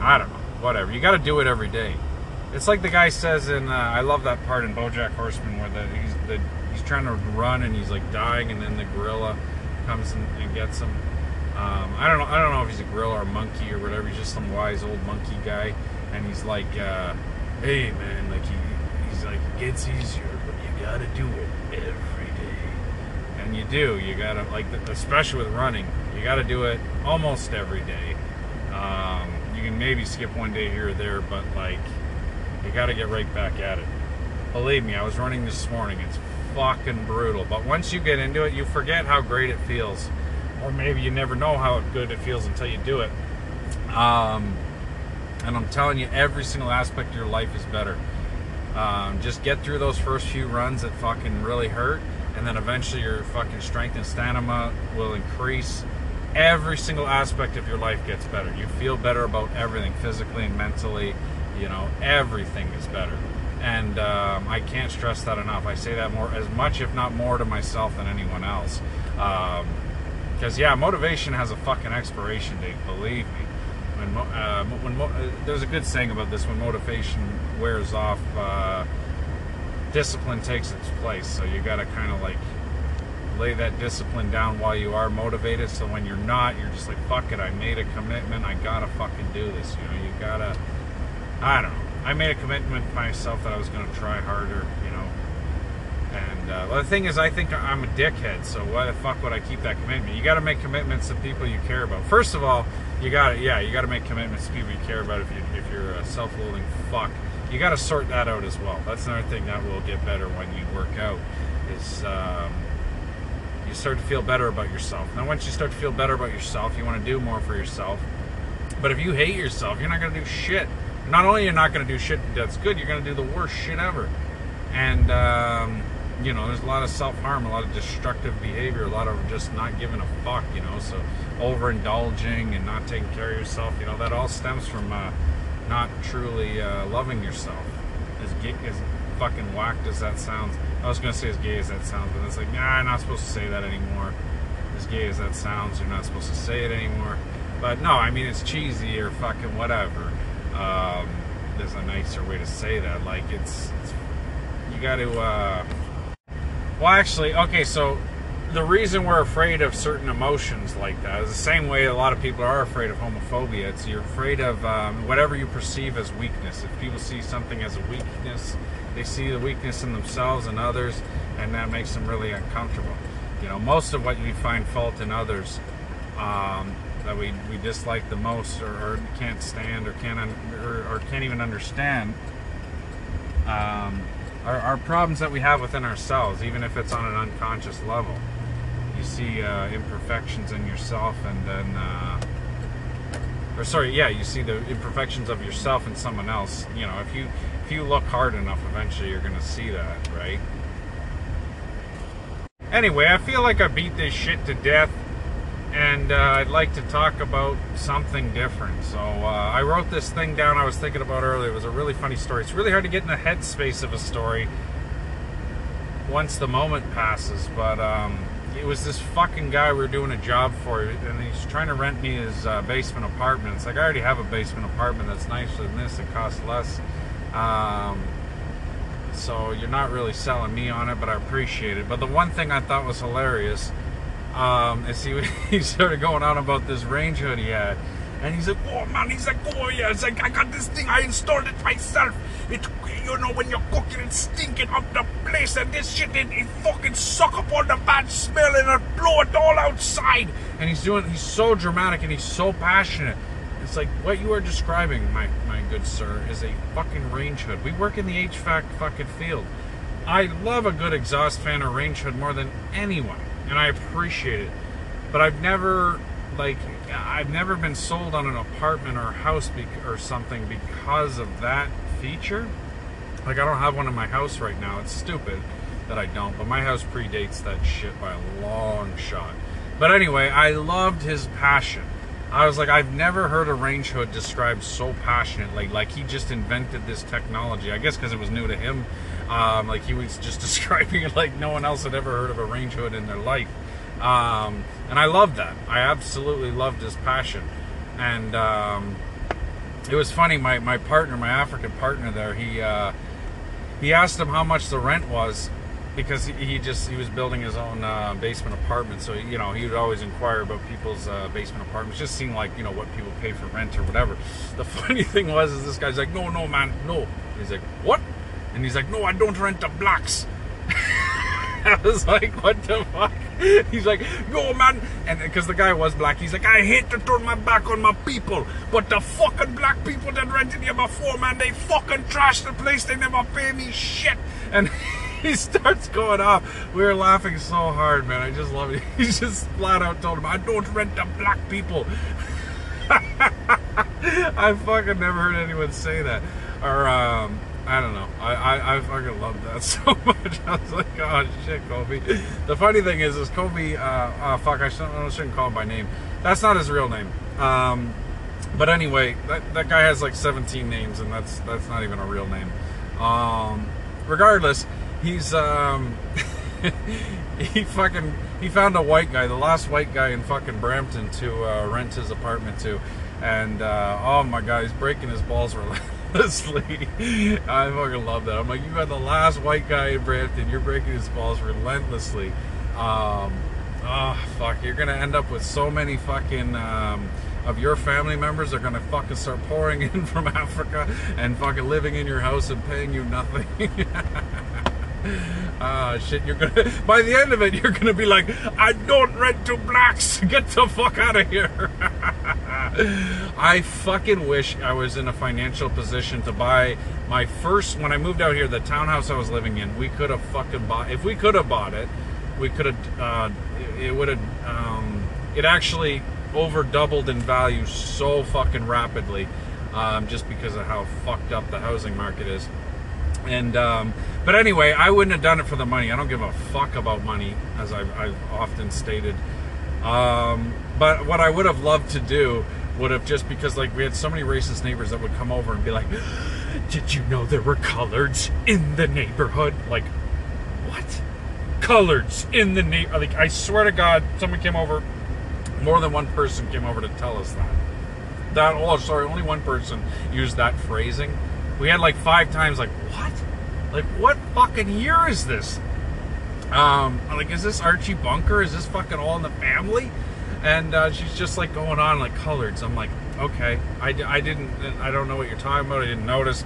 I don't know. Whatever. You got to do it every day. It's like the guy says in. Uh, I love that part in BoJack Horseman where the, he's the, he's trying to run and he's like dying, and then the gorilla comes and, and gets him. Um, I don't know. I don't know if he's a gorilla or a monkey or whatever. He's just some wise old monkey guy, and he's like, uh, "Hey man, like he, he's like, it gets easier." But you gotta do it every day. And you do. You gotta, like, especially with running, you gotta do it almost every day. Um, you can maybe skip one day here or there, but, like, you gotta get right back at it. Believe me, I was running this morning. It's fucking brutal. But once you get into it, you forget how great it feels or maybe you never know how good it feels until you do it. Um, and I'm telling you, every single aspect of your life is better. Um, just get through those first few runs that fucking really hurt, and then eventually your fucking strength and stamina will increase. Every single aspect of your life gets better. You feel better about everything, physically and mentally. You know, everything is better. And um, I can't stress that enough. I say that more, as much, if not more, to myself than anyone else. Because yeah, motivation has a fucking expiration date. Believe me. When, uh, when uh, there's a good saying about this: when motivation wears off, uh, discipline takes its place. So you got to kind of like lay that discipline down while you are motivated. So when you're not, you're just like, fuck it. I made a commitment. I gotta fucking do this. You know, you gotta. I don't know. I made a commitment to myself that I was gonna try harder. You know. And uh, well, the thing is, I think I'm a dickhead. So why the fuck would I keep that commitment? You got to make commitments to people you care about. First of all, you got to yeah, you got to make commitments to people you care about. If you if you're a self-loathing fuck, you got to sort that out as well. That's another thing that will get better when you work out. Is um, you start to feel better about yourself. Now, once you start to feel better about yourself, you want to do more for yourself. But if you hate yourself, you're not going to do shit. Not only you're not going to do shit that's good, you're going to do the worst shit ever. And um, you know, there's a lot of self harm, a lot of destructive behavior, a lot of just not giving a fuck. You know, so overindulging and not taking care of yourself. You know, that all stems from uh, not truly uh, loving yourself. As gay, as fucking whacked as that sounds, I was gonna say as gay as that sounds, but it's like, nah, I'm not supposed to say that anymore. As gay as that sounds, you're not supposed to say it anymore. But no, I mean it's cheesy or fucking whatever. Um, there's a nicer way to say that. Like it's, it's you got to. Uh, well, actually, okay, so the reason we're afraid of certain emotions like that is the same way a lot of people are afraid of homophobia. It's you're afraid of um, whatever you perceive as weakness. If people see something as a weakness, they see the weakness in themselves and others, and that makes them really uncomfortable. You know, most of what you find fault in others um, that we, we dislike the most, or, or can't stand, or can't or, or can't even understand. Um, are, are problems that we have within ourselves, even if it's on an unconscious level. You see uh, imperfections in yourself, and then, uh, or sorry, yeah, you see the imperfections of yourself and someone else. You know, if you if you look hard enough, eventually you're gonna see that, right? Anyway, I feel like I beat this shit to death, and uh, I'd like to talk about something different. So uh, I wrote this thing down I was thinking about earlier. It was a really funny story. It's really hard to get in the headspace of a story once the moment passes, but um, it was this fucking guy we were doing a job for, and he's trying to rent me his uh, basement apartment. It's like I already have a basement apartment that's nicer than this. It costs less. Um, so you're not really selling me on it, but I appreciate it. But the one thing I thought was hilarious um, is he he started going on about this range hood he had, and he's like, "Oh man," he's like, "Oh yeah," it's like I got this thing, I installed it myself. It, you know, when you're cooking, it's stinking up the place, and this shit, it, it fucking suck up all the bad smell and it blow it all outside. And he's doing, he's so dramatic and he's so passionate. It's like what you are describing, my my good sir, is a fucking range hood. We work in the HVAC fucking field. I love a good exhaust fan or range hood more than anyone, and I appreciate it. But I've never like I've never been sold on an apartment or house bec- or something because of that feature. Like I don't have one in my house right now. It's stupid that I don't, but my house predates that shit by a long shot. But anyway, I loved his passion. I was like, I've never heard a range hood described so passionately. Like he just invented this technology. I guess because it was new to him. Um, like he was just describing it like no one else had ever heard of a range hood in their life. Um, and I loved that. I absolutely loved his passion. And um, it was funny. My, my partner, my African partner there, he uh, he asked him how much the rent was because he, just he was building his own uh, basement apartment. So you know he would always inquire about people's uh, basement apartments. Just seemed like you know what people pay for rent or whatever. The funny thing was is this guy's like, no, no, man, no. He's like, what? And he's like, no, I don't rent to blacks. I was like, what the fuck? He's like, no, man. And because the guy was black, he's like, I hate to turn my back on my people, but the fucking black people that rented here before, man, they fucking trashed the place. They never pay me shit. And he starts going off. We were laughing so hard, man. I just love it. He just flat out told him, "I don't rent to black people." I fucking never heard anyone say that, or um, I don't know. I, I, I fucking love that so much. I was like, oh shit, Kobe. The funny thing is, is Kobe. Uh, uh, fuck, I shouldn't, I shouldn't call him by name. That's not his real name. Um, but anyway, that, that guy has like 17 names, and that's that's not even a real name. Um, regardless, he's um, he fucking he found a white guy, the last white guy in fucking Brampton to uh, rent his apartment to, and uh, oh my god, he's breaking his balls relentlessly. I fucking love that. I'm like, you got the last white guy in Brampton, you're breaking his balls relentlessly. Um, oh fuck, you're gonna end up with so many fucking. Um, of your family members are gonna fucking start pouring in from Africa and fucking living in your house and paying you nothing. Ah, shit, you're gonna, by the end of it, you're gonna be like, I don't rent to blacks, get the fuck out of here. I fucking wish I was in a financial position to buy my first, when I moved out here, the townhouse I was living in, we could have fucking bought, if we could have bought it, we could have, uh, it would have, um, it actually over doubled in value so fucking rapidly um, just because of how fucked up the housing market is. And um, but anyway, I wouldn't have done it for the money. I don't give a fuck about money, as I've, I've often stated. Um, but what I would have loved to do would have just because like we had so many racist neighbors that would come over and be like, "Did you know there were coloreds in the neighborhood?" Like, what? Coloreds in the neighborhood? Like, I swear to God, someone came over more than one person came over to tell us that. That oh sorry, only one person used that phrasing. We had like five times like what? Like what fucking year is this? Um, like is this Archie Bunker? Is this fucking all in the family? And uh, she's just like going on like coloreds. I'm like, okay, I, I didn't, I don't know what you're talking about. I didn't notice.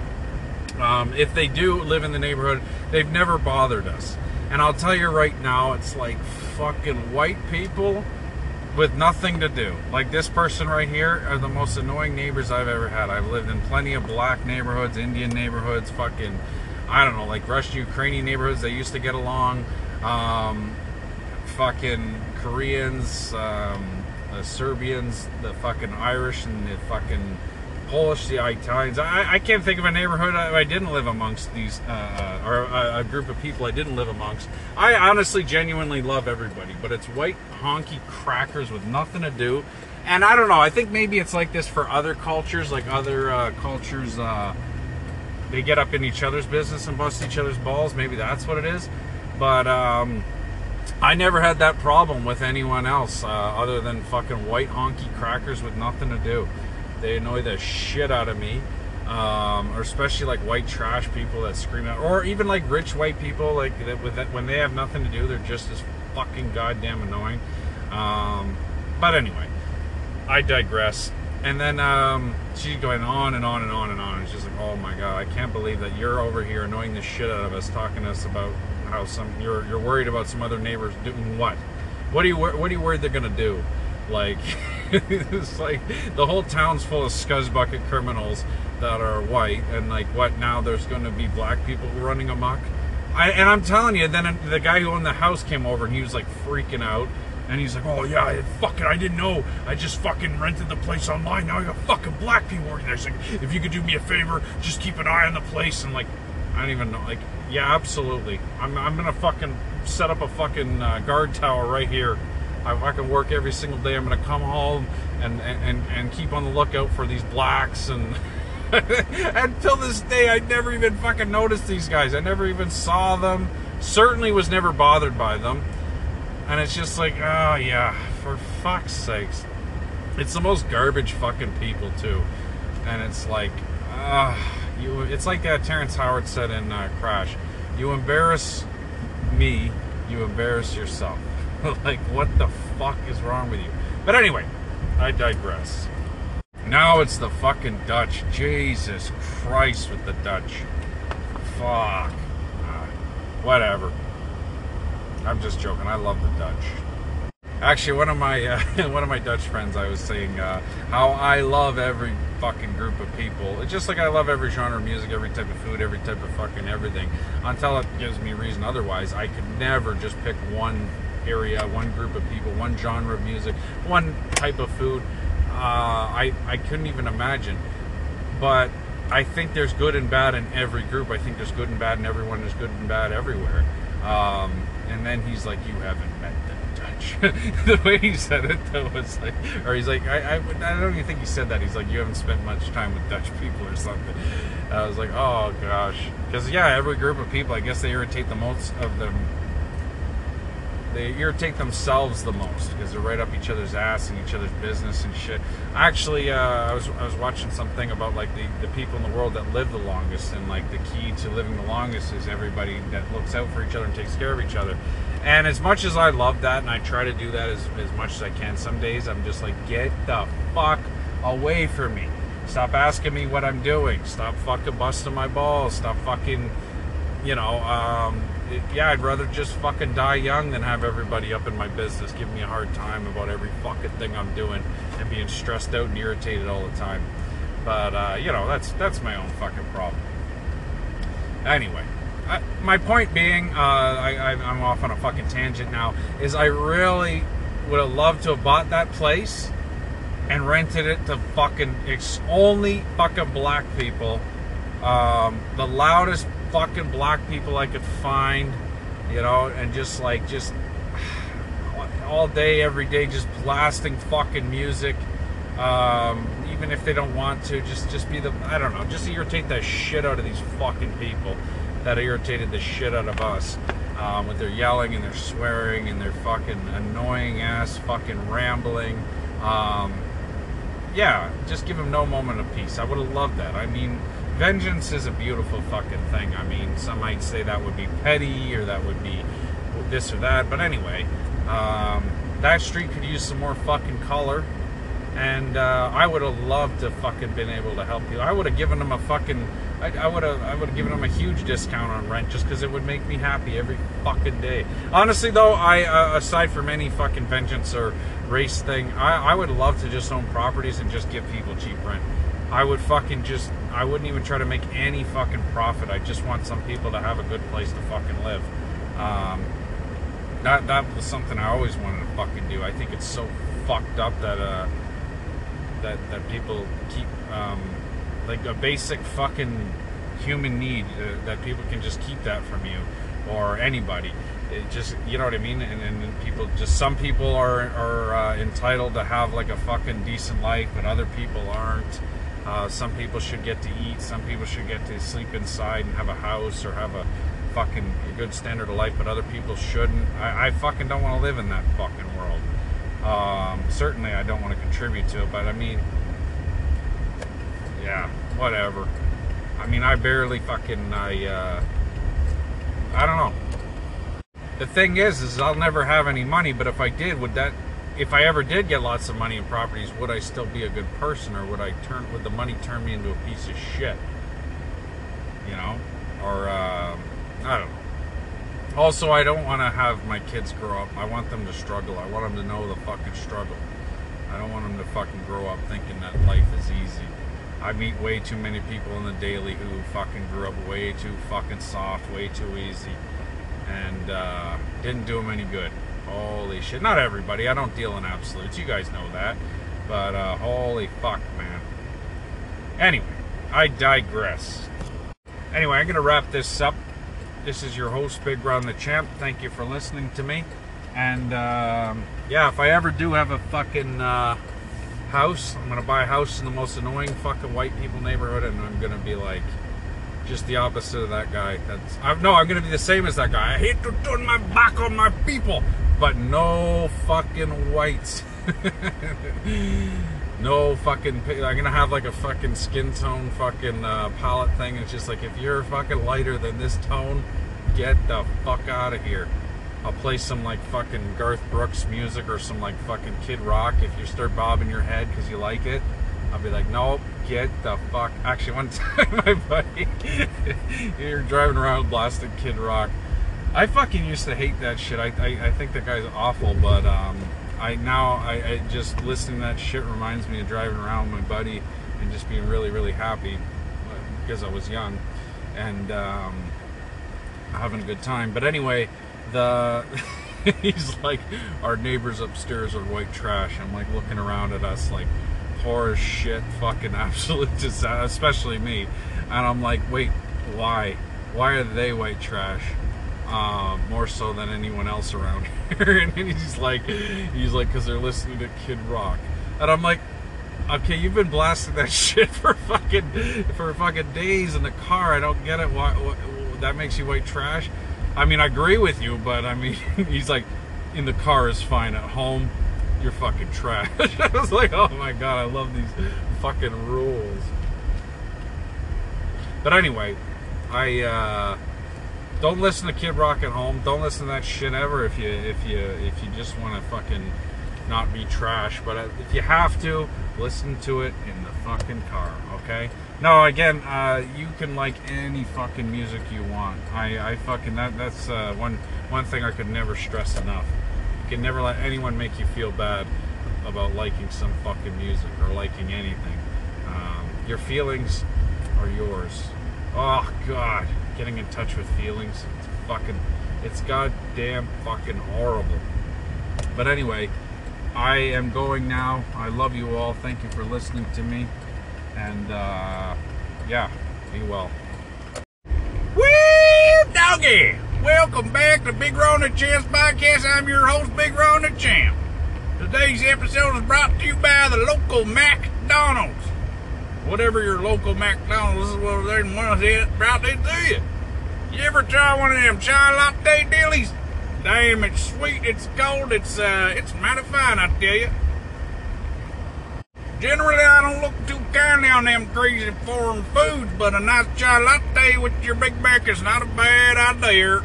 Um, if they do live in the neighborhood, they've never bothered us. And I'll tell you right now, it's like fucking white people with nothing to do. Like this person right here are the most annoying neighbors I've ever had. I've lived in plenty of black neighborhoods, Indian neighborhoods, fucking, I don't know, like Russian Ukrainian neighborhoods. They used to get along. Um, fucking Koreans, um, the Serbians, the fucking Irish, and the fucking Polish, the Italians. I, I can't think of a neighborhood I, I didn't live amongst these, uh, uh or a, a, group of people I didn't live amongst. I honestly, genuinely love everybody, but it's white honky crackers with nothing to do. And I don't know. I think maybe it's like this for other cultures, like other uh, cultures. Uh, they get up in each other's business and bust each other's balls. Maybe that's what it is. But um, I never had that problem with anyone else uh, other than fucking white honky crackers with nothing to do. They annoy the shit out of me. Um, or especially like white trash people that scream out, or even like rich white people like that with that when they have nothing to do, they're just as fucking goddamn annoying. Um, but anyway, I digress. And then um, she's going on and on and on and on. It's just like, oh my god, I can't believe that you're over here annoying the shit out of us, talking to us about some you're you're worried about some other neighbors doing what? What are you what are you worried they're gonna do? Like. it's like the whole town's full of scuzzbucket criminals that are white, and like what now? There's going to be black people running amok. I, and I'm telling you, then the guy who owned the house came over and he was like freaking out. And he's like, oh yeah, fucking, I didn't know. I just fucking rented the place online. Now I got fucking black people working there. He's like, if you could do me a favor, just keep an eye on the place. And like, I don't even know. Like, yeah, absolutely. I'm, I'm gonna fucking set up a fucking uh, guard tower right here I, I can work every single day. I'm to come home and, and, and keep on the lookout for these blacks. And until this day, I never even fucking noticed these guys. I never even saw them. Certainly was never bothered by them. And it's just like, oh yeah, for fuck's sakes. It's the most garbage fucking people too. And it's like, uh, you. It's like uh, Terrence Howard said in uh, Crash. You embarrass me, you embarrass yourself. like, what the fuck is wrong with you? But anyway, I digress. Now it's the fucking Dutch. Jesus Christ with the Dutch. Fuck. Uh, whatever. I'm just joking. I love the Dutch. Actually, one of my uh, one of my Dutch friends, I was saying uh, how I love every fucking group of people. It's just like I love every genre of music, every type of food, every type of fucking everything. Until it gives me reason otherwise, I could never just pick one area, one group of people, one genre of music, one type of food. Uh, I I couldn't even imagine. But I think there's good and bad in every group. I think there's good and bad in everyone. There's good and bad everywhere. Um, and then he's like, "You haven't met the way he said it though was like, or he's like, I, I, I don't even think he said that. He's like, "You haven't spent much time with Dutch people or something." I was like, "Oh gosh," because yeah, every group of people, I guess they irritate the most of them they irritate themselves the most because they're right up each other's ass and each other's business and shit. Actually, uh, I was I was watching something about like the, the people in the world that live the longest and like the key to living the longest is everybody that looks out for each other and takes care of each other. And as much as I love that and I try to do that as, as much as I can, some days I'm just like, get the fuck away from me. Stop asking me what I'm doing. Stop fucking busting my balls. Stop fucking, you know, um, yeah, I'd rather just fucking die young than have everybody up in my business giving me a hard time about every fucking thing I'm doing and being stressed out and irritated all the time. But uh, you know, that's that's my own fucking problem. Anyway, I, my point being, uh, I, I'm off on a fucking tangent now. Is I really would have loved to have bought that place and rented it to fucking it's only fucking black people. Um, the loudest fucking black people I could find, you know, and just like just all day, every day, just blasting fucking music. Um, even if they don't want to, just just be the I don't know, just irritate the shit out of these fucking people that irritated the shit out of us um, with their yelling and their swearing and their fucking annoying ass fucking rambling. Um, yeah, just give them no moment of peace. I would have loved that. I mean, vengeance is a beautiful fucking thing. I mean, some might say that would be petty or that would be this or that, but anyway, um, that street could use some more fucking color. And uh, I would have loved to fucking been able to help you. I would have given them a fucking, I would have, I would have given them a huge discount on rent just because it would make me happy every fucking day. Honestly, though, I uh, aside from any fucking vengeance or race thing, I, I would love to just own properties and just give people cheap rent. I would fucking just I wouldn't even try to make any fucking profit. I just want some people to have a good place to fucking live. Um, that that was something I always wanted to fucking do. I think it's so fucked up that uh that that people keep um, like a basic fucking human need uh, that people can just keep that from you or anybody. It just you know what I mean. And, and people just some people are are uh, entitled to have like a fucking decent life, but other people aren't. Uh, some people should get to eat. Some people should get to sleep inside and have a house or have a fucking good standard of life, but other people shouldn't. I, I fucking don't want to live in that fucking world. Um, certainly, I don't want to contribute to it, but I mean, yeah, whatever. I mean, I barely fucking I. Uh, I don't know. The thing is, is I'll never have any money, but if I did, would that if I ever did get lots of money in properties, would I still be a good person, or would I turn would the money turn me into a piece of shit? You know, or uh, I don't know. Also, I don't want to have my kids grow up. I want them to struggle. I want them to know the fucking struggle. I don't want them to fucking grow up thinking that life is easy. I meet way too many people in the daily who fucking grew up way too fucking soft, way too easy, and uh, didn't do them any good. Holy shit. Not everybody. I don't deal in absolutes. You guys know that. But uh, holy fuck, man. Anyway, I digress. Anyway, I'm going to wrap this up. This is your host, Big Ron the Champ. Thank you for listening to me. And um, yeah, if I ever do have a fucking uh, house, I'm to buy a house in the most annoying fucking white people neighborhood, and I'm to be like, just the opposite of that guy. That's I, no, I'm gonna be the same as that guy. I hate to turn my back on my people, but no fucking whites. no fucking. I'm gonna have like a fucking skin tone fucking uh, palette thing. It's just like if you're fucking lighter than this tone, get the fuck out of here. I'll play some like fucking Garth Brooks music or some like fucking Kid Rock if you start bobbing your head because you like it. I'll be like, nope, get the fuck. Actually, one time my buddy, you're driving around blasting Kid Rock I fucking used to hate that shit. I, I, I think that guy's awful, but um, I now I, I just listening to that shit reminds me of driving around with my buddy and just being really really happy uh, because I was young and um, having a good time. But anyway, the he's like our neighbors upstairs are white trash. I'm like looking around at us like poor as shit, fucking absolute disaster, especially me. And I'm like, wait, why? Why are they white trash? Uh, more so than anyone else around here. and he's like, he's like, because they're listening to Kid Rock. And I'm like, okay, you've been blasting that shit for fucking for fucking days in the car. I don't get it. Why, what, that makes you white trash? I mean, I agree with you, but I mean, he's like, in the car is fine. At home, you're fucking trash. I was like, oh my god, I love these fucking rules. But anyway, I uh, don't listen to Kid Rock at home. Don't listen to that shit ever if you if you if you just want to fucking not be trash. But uh, if you have to, listen to it in the fucking car. Okay. No, again, uh, you can like any fucking music you want. I, I fucking that that's uh, one one thing I could never stress enough. You can never let anyone make you feel bad about liking some fucking music or liking anything. Um, your feelings are yours. Oh God, getting in touch with feelings. It's fucking, it's goddamn fucking horrible. But anyway, I am going now. I love you all. Thank you for listening to me. And uh, yeah, be well. Well, doggy, welcome back to Big Ron the Champ's podcast. I'm your host, Big Ron the Champ. Today's episode is brought to you by the local McDonald's. Whatever your local McDonald's is, well, there's one here brought it to you. You ever try one of them chai latte dealies? Damn, it's sweet, it's cold, it's uh, it's mighty fine, I tell you. Generally, I don't look too kindly on them crazy foreign foods, but a nice chai latte with your Big Mac is not a bad idea.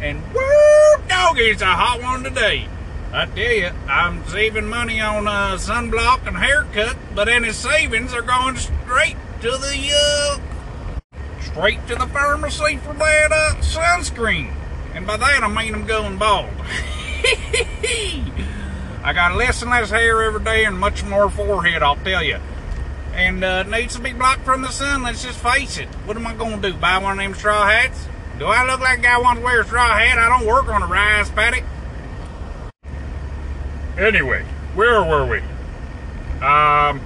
And woo, doggy, it's a hot one today. I tell you, I'm saving money on uh, sunblock and haircut, but any savings are going straight to the uh, straight to the pharmacy for that uh, sunscreen. And by that I mean I'm going bald. I got less and less hair every day and much more forehead, I'll tell you. And uh, needs to be blocked from the sun, let's just face it. What am I going to do, buy one of them straw hats? Do I look like a guy wants to wear a straw hat? I don't work on a rice paddock. Anyway, where were we? Um,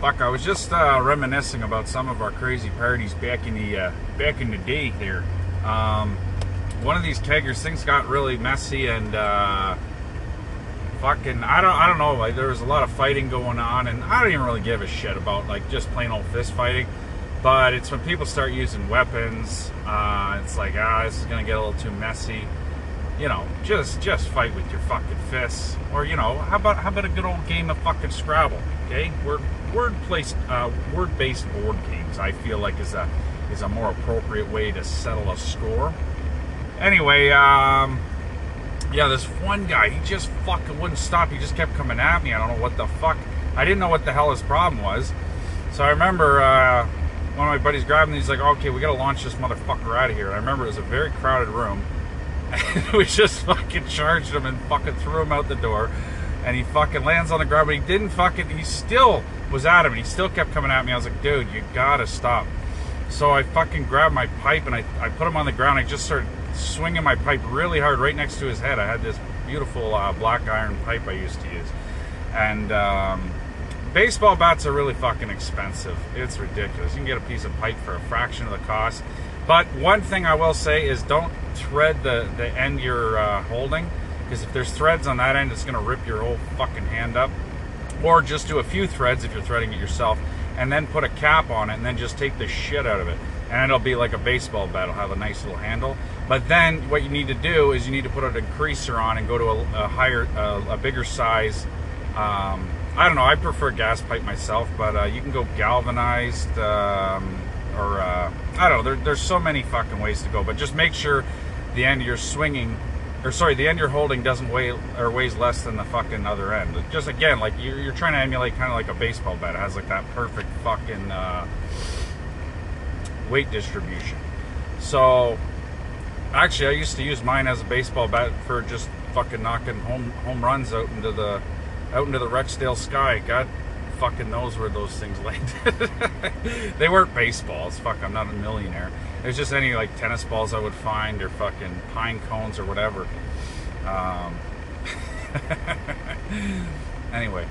fuck, I was just uh, reminiscing about some of our crazy parties back in the uh, back in the day there. Um, one of these keggers, things got really messy and uh, fucking, I don't, I don't know. Like there was a lot of fighting going on, and I don't even really give a shit about like just plain old fist fighting. But it's when people start using weapons, uh, it's like ah, this is gonna get a little too messy you know, just just fight with your fucking fists, or you know, how about how about a good old game of fucking Scrabble? Okay, word word placed uh, word based board games. I feel like is a is a more appropriate way to settle a score. Anyway, um, yeah, this one guy, he just fucking wouldn't stop. He just kept coming at me. I don't know what the fuck. I didn't know what the hell his problem was. So I remember uh, one of my buddies grabbed me. He's like, "Okay, we got to launch this motherfucker out of here." And I remember it was a very crowded room we just fucking charged him and fucking threw him out the door. And he fucking lands on the ground, but he didn't fucking. He still was at him, and he still kept coming at me. I was like, dude, you gotta stop. So I fucking grabbed my pipe and I, I put him on the ground. I just started swinging my pipe really hard right next to his head. I had this beautiful uh, black iron pipe I used to use. And um, baseball bats are really fucking expensive. It's ridiculous. You can get a piece of pipe for a fraction of the cost. But one thing I will say is don't thread the, the end you're uh, holding because if there's threads on that end, it's going to rip your whole fucking hand up. Or just do a few threads if you're threading it yourself and then put a cap on it and then just take the shit out of it. And it'll be like a baseball bat. It'll have a nice little handle. But then what you need to do is you need to put a degreaser on and go to a, a higher, uh, a bigger size. Um, I don't know. I prefer gas pipe myself, but uh, you can go galvanized um, or uh, I don't know. There, there's so many fucking ways to go, but just make sure the end you're swinging, or sorry, the end you're holding doesn't weigh or weighs less than the fucking other end. Just again, like you're, you're trying to emulate kind of like a baseball bat. It has like that perfect fucking uh, weight distribution. So actually, I used to use mine as a baseball bat for just fucking knocking home home runs out into the out into the Rexdale sky. God fucking knows where those things landed. they weren't baseballs. Fuck, I'm not a millionaire. It was just any like tennis balls I would find or fucking pine cones or whatever. Um, anyway,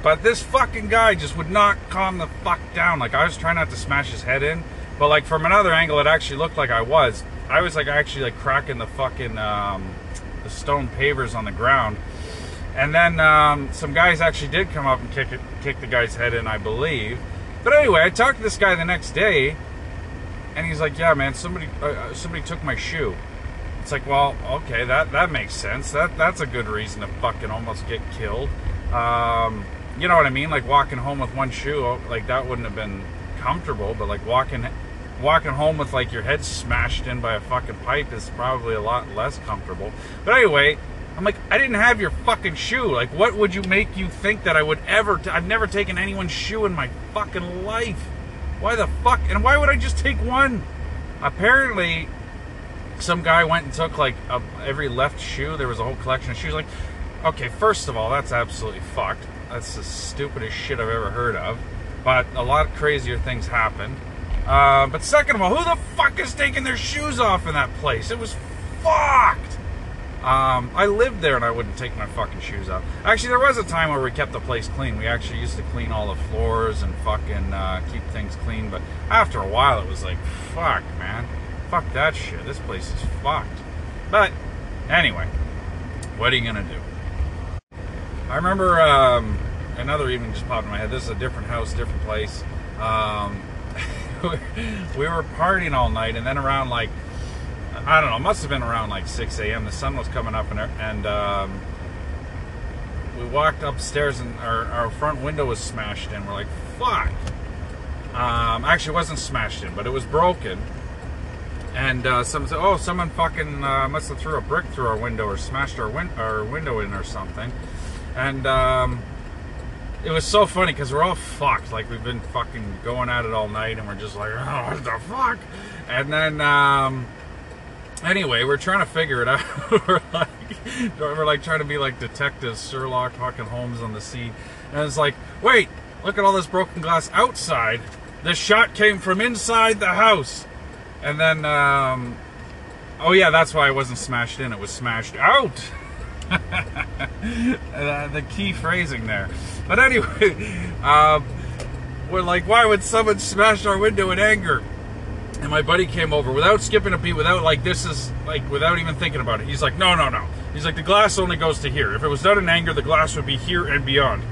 but this fucking guy just would not calm the fuck down. Like I was trying not to smash his head in, but like from another angle, it actually looked like I was. I was like actually like cracking the fucking um, the stone pavers on the ground. And then um, some guys actually did come up and kick it, kick the guy's head in, I believe. But anyway, I talked to this guy the next day, and he's like, "Yeah, man, somebody uh, uh somebody took my shoe." It's like, well, okay, that that makes sense. That that's a good reason to fucking almost get killed. Um, you know what I mean? Like walking home with one shoe, oh, like that wouldn't have been comfortable, but like walking walking home with like your head smashed in by a fucking pipe is probably a lot less comfortable. But anyway, I'm like, I didn't have your fucking shoe. Like, what would you make you think that I would ever? i have never taken anyone's shoe in my fucking life. Why the fuck? And why would I just take one? Apparently, some guy went and took like a, every left shoe. There was a whole collection of shoes. Like, okay, first of all, that's absolutely fucked. That's the stupidest shit I've ever heard of. But a lot of crazier things happened. Uh, but second of all, who the fuck is taking their shoes off in that place? It was fucked. Um, I lived there and I wouldn't take my fucking shoes off. Actually, there was a time where we kept the place clean. We actually used to clean all the floors and fucking uh, keep things clean. But after a while, it was like, fuck, man. Fuck that shit. This place is fucked. But anyway, what are you going to do? I remember um, another evening just popped in my head. This is a different house, different place. Um, we were partying all night, and then around like I don't know, It must have been around like 6 a.m. The sun was coming up, and, and um, we walked upstairs, and our, our front window was smashed in. We're like, fuck. Um, actually, it wasn't smashed in, but it was broken. And uh, someone said, "Oh, someone fucking uh, must have threw a brick through our window or smashed our, win- our window in or something." And um, it was so funny because we're all fucked. Like we've been fucking going at it all night, and we're just like, "Oh, what the fuck?" And then um, Anyway, we're trying to figure it out. we're like, we're like trying to be like detectives, Sherlock fucking Holmes on the scene, and it's like, wait, look at all this broken glass outside. The shot came from inside the house, and then, um, oh yeah, that's why it wasn't smashed in; it was smashed out. uh, the key phrasing there. But anyway, um, we're like, why would someone smash our window in anger? And my buddy came over without skipping a beat, without like this is like without even thinking about it. He's like, no, no, no. He's like, the glass only goes to here. If it was done in anger, the glass would be here and beyond.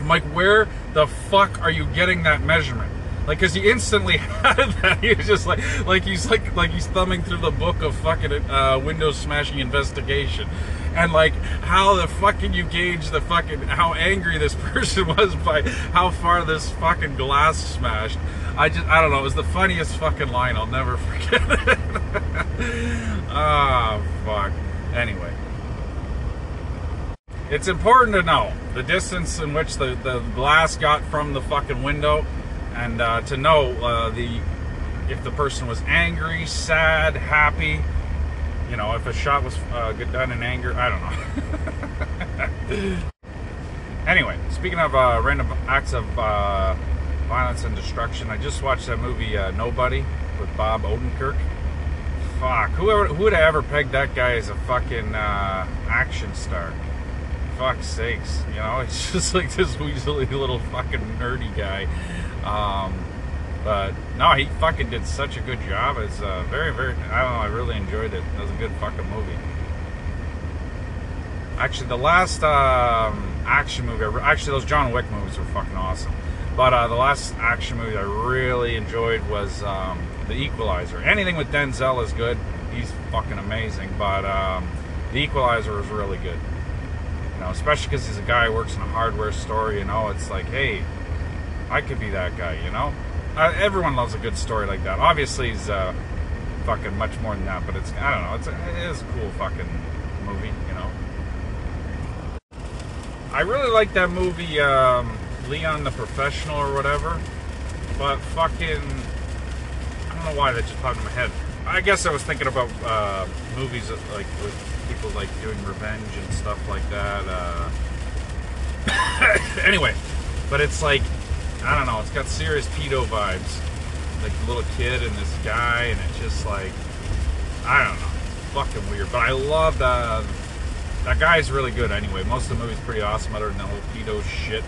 I'm like, where the fuck are you getting that measurement? Like, cause he instantly had that. He was just like, like he's like, like he's thumbing through the book of fucking uh, Windows smashing investigation, and like how the fuck can you gauge the fucking how angry this person was by how far this fucking glass smashed. I just I don't know. It was the funniest fucking line. I'll never forget it. oh fuck. Anyway. It's important to know the distance in which the, the glass got from the fucking window and uh, to know uh, the if the person was angry, sad, happy. You know, if a shot was uh, done in anger, I don't know. anyway, speaking of uh, random acts of uh, violence and destruction. I just watched that movie uh, Nobody with Bob Odenkirk. Fuck, whoever who would have ever pegged that guy as a fucking uh, action star? Fuck sakes, you know, it's just like this weaselly little fucking nerdy guy. Um, but no, he fucking did such a good job. It's uh, very, very. I don't know. I really enjoyed it. It was a good fucking movie. Actually, the last um, action movie, ever, actually, those John Wick movies were fucking awesome. But uh, the last action movie I really enjoyed was um, The Equalizer. Anything with Denzel is good. He's fucking amazing. But um, The Equalizer was really good. You know, especially because he's a guy who works in a hardware store. You know, it's like, hey, I could be that guy. You know, uh, everyone loves a good story like that. Obviously, he's uh, fucking much more than that. But it's I don't know. It's a, it is a cool fucking movie. You know. I really like that movie. Um, Leon the Professional or whatever. But fucking, I don't know why that just popped in my head. I guess I was thinking about uh, movies that, like with people like doing revenge and stuff like that. Uh, anyway, but it's like I don't know. It's got serious pedo vibes, like the little kid and this guy, and it's just like I don't know, fucking weird. But I love the that guy's really good anyway. Most of the movie's pretty awesome, other than the whole pedo shit.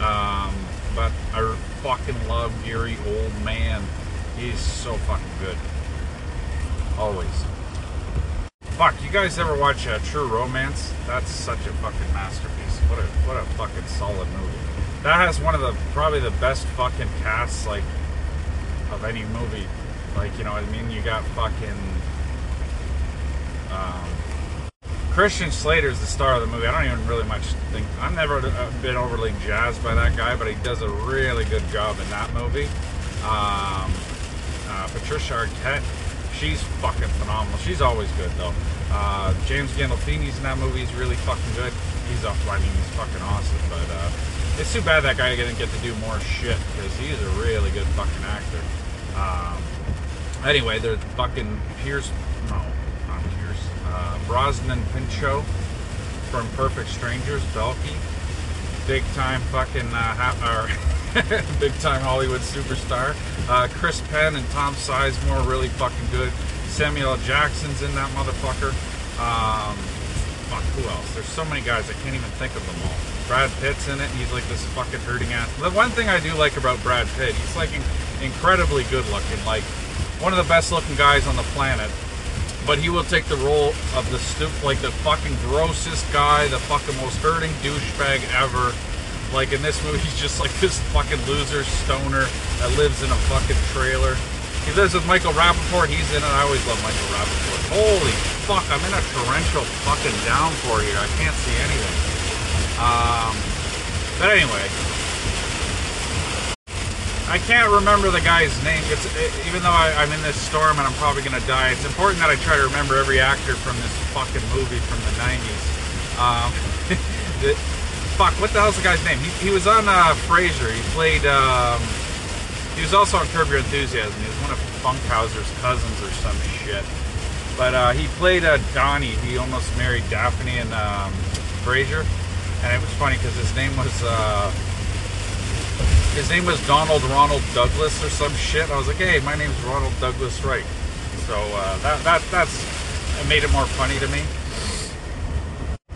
Um, but I fucking love Gary Oldman. He's so fucking good. Always. Fuck, you guys ever watch uh, True Romance? That's such a fucking masterpiece. What a what a fucking solid movie. That has one of the probably the best fucking casts like of any movie. Like you know, what I mean, you got fucking um, Christian Slater's the star of the movie. I don't even really much think I've never uh, been overly jazzed by that guy, but he does a really good job in that movie. Um, uh, Patricia Arquette, she's fucking phenomenal. She's always good though. Uh, James Gandolfini's in that movie. He's really fucking good. He's up. I mean, he's fucking awesome. But uh, it's too bad that guy didn't get to do more shit because he's a really good fucking actor. Um, anyway, there's fucking Pierce. Uh, Bronson Pinchot from Perfect Strangers. Balki, big time fucking uh, big time Hollywood superstar. Uh, Chris Penn and Tom Sizemore really fucking good. Samuel. Jackson's in that motherfucker. Um, fuck, who else? There's so many guys I can't even think of them all. Brad Pitt's in it. and He's like this fucking hurting ass. The one thing I do like about Brad Pitt, he's like in- incredibly good looking. Like one of the best looking guys on the planet. But he will take the role of the stoop, like the fucking grossest guy, the fucking most hurting douchebag ever. Like in this movie, he's just like this fucking loser stoner that lives in a fucking trailer. He lives with Michael Rapaport. He's in it. I always love Michael Rapaport. Holy fuck! I'm in a torrential fucking downpour here. I can't see anything. Um, but anyway, I can't remember the guy's name. It's even though I, I'm in this storm and I'm probably gonna die. It's important that I try to remember every actor from this fucking movie from the '90s. Um, the, fuck, what the hell's the guy's name? He, he was on uh, Frasier. He played. Um, he was also on Curb Your Enthusiasm. He was one of Funkhouser's cousins or some shit. But uh, he played uh, Donnie. He almost married Daphne in um, Frasier, and it was funny because his name was. Uh, his name was Donald Ronald Douglas or some shit. I was like, hey, my name's Ronald Douglas Wright. So uh, that that that's it made it more funny to me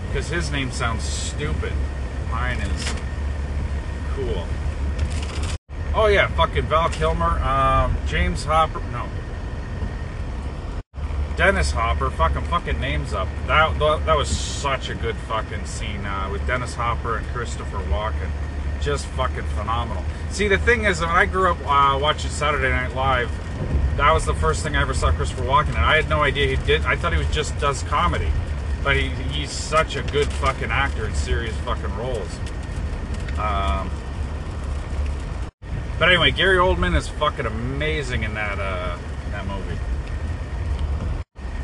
because his name sounds stupid. Mine is cool. Oh yeah, fucking Val Kilmer, um, James Hopper, no, Dennis Hopper. Fucking fucking names up. That that was such a good fucking scene uh, with Dennis Hopper and Christopher Walken just fucking phenomenal. See, the thing is, when I grew up uh, watching Saturday Night Live, that was the first thing I ever saw Christopher Walken, and I had no idea he did. I thought he was just does comedy, but he, he's such a good fucking actor in serious fucking roles. Um, but anyway, Gary Oldman is fucking amazing in that uh, that movie.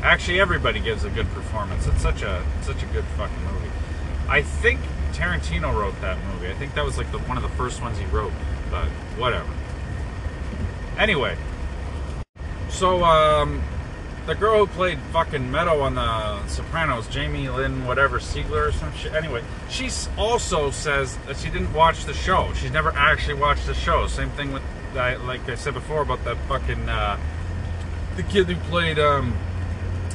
Actually, everybody gives a good performance. It's such a such a good fucking movie. I think Tarantino wrote that movie. I think that was like the one of the first ones he wrote, but whatever. Anyway, so um, the girl who played fucking Meadow on the Sopranos, Jamie Lynn, whatever Sigler or some shit. Anyway, she also says that she didn't watch the show. She's never actually watched the show. Same thing with, like I said before about that fucking uh, the kid who played um,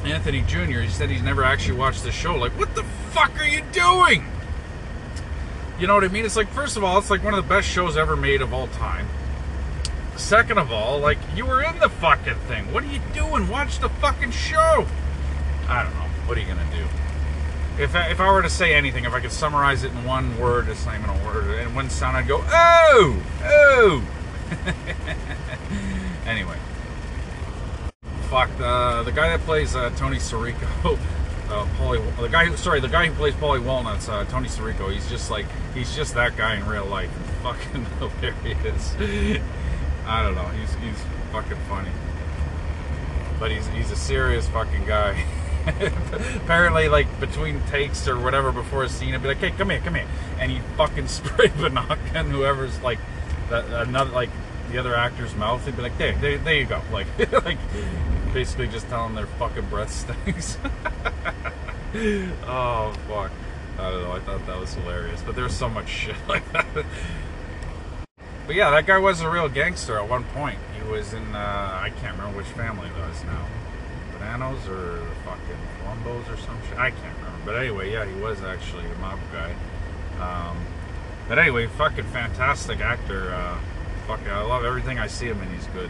Anthony Jr. He said he's never actually watched the show. Like, what the fuck are you doing? You know what I mean? It's like, first of all, it's like one of the best shows ever made of all time. Second of all, like, you were in the fucking thing. What are you doing? Watch the fucking show. I don't know. What are you going to do? If I, if I were to say anything, if I could summarize it in one word, it's not even a word, in one sound, I'd go, oh, oh. anyway. Fuck, uh, the guy that plays uh, Tony Sirico, uh, Paulie, the guy who, sorry, the guy who plays Paulie Walnuts, uh, Tony Sirico, he's just like, he's just that guy in real life. Fucking hilarious. I don't know, he's, he's fucking funny. But he's, he's a serious fucking guy. Apparently, like, between takes or whatever before a scene, he'd be like, hey, come here, come here. And he'd fucking spray in whoever's, like, the, another, like, the other actor's mouth. He'd be like, there, there, there you go. Like, like basically just telling their fucking breath stinks. oh fuck. I don't know. I thought that was hilarious, but there's so much shit like that. But yeah, that guy was a real gangster at one point. He was in uh, I can't remember which family that is now. Bonannos or the fucking Colombos or some shit. I can't remember. But anyway, yeah, he was actually a mob guy. Um, but anyway, fucking fantastic actor. Uh, fucking, I love everything I see him in. He's good.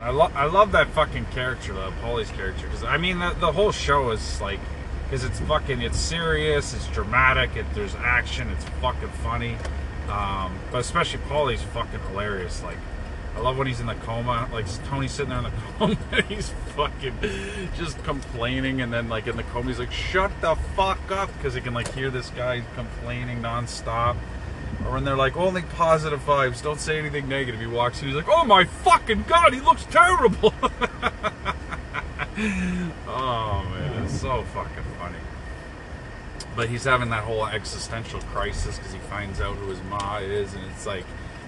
I love I love that fucking character, the Paulie's character, because I mean the, the whole show is like, because it's fucking it's serious, it's dramatic, it, there's action, it's fucking funny, um, but especially Paulie's fucking hilarious. Like, I love when he's in the coma, like Tony's sitting there in the coma, and he's fucking just complaining, and then like in the coma he's like, shut the fuck up, because he can like hear this guy complaining nonstop. Or when they're like, only positive vibes, don't say anything negative. He walks in, he's like, oh my fucking god, he looks terrible. oh man, it's so fucking funny. But he's having that whole existential crisis because he finds out who his ma is, and it's like,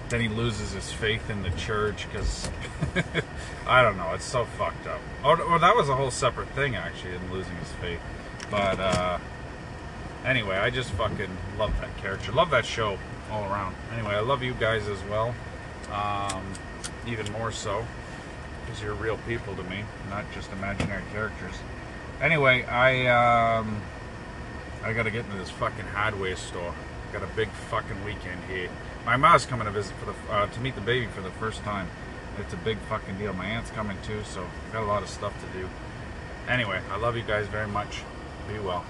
then he loses his faith in the church because I don't know, it's so fucked up. Or that was a whole separate thing actually, in losing his faith. But uh, anyway, I just fucking love that character, love that show all around. Anyway, I love you guys as well. Um, even more so because you're real people to me, not just imaginary characters. Anyway, I um, I gotta get into this fucking hardware store. Got a big fucking weekend here. My mom's coming to visit for the uh, to meet the baby for the first time. It's a big fucking deal. My aunt's coming too, so I've got a lot of stuff to do. Anyway, I love you guys very much. Be well.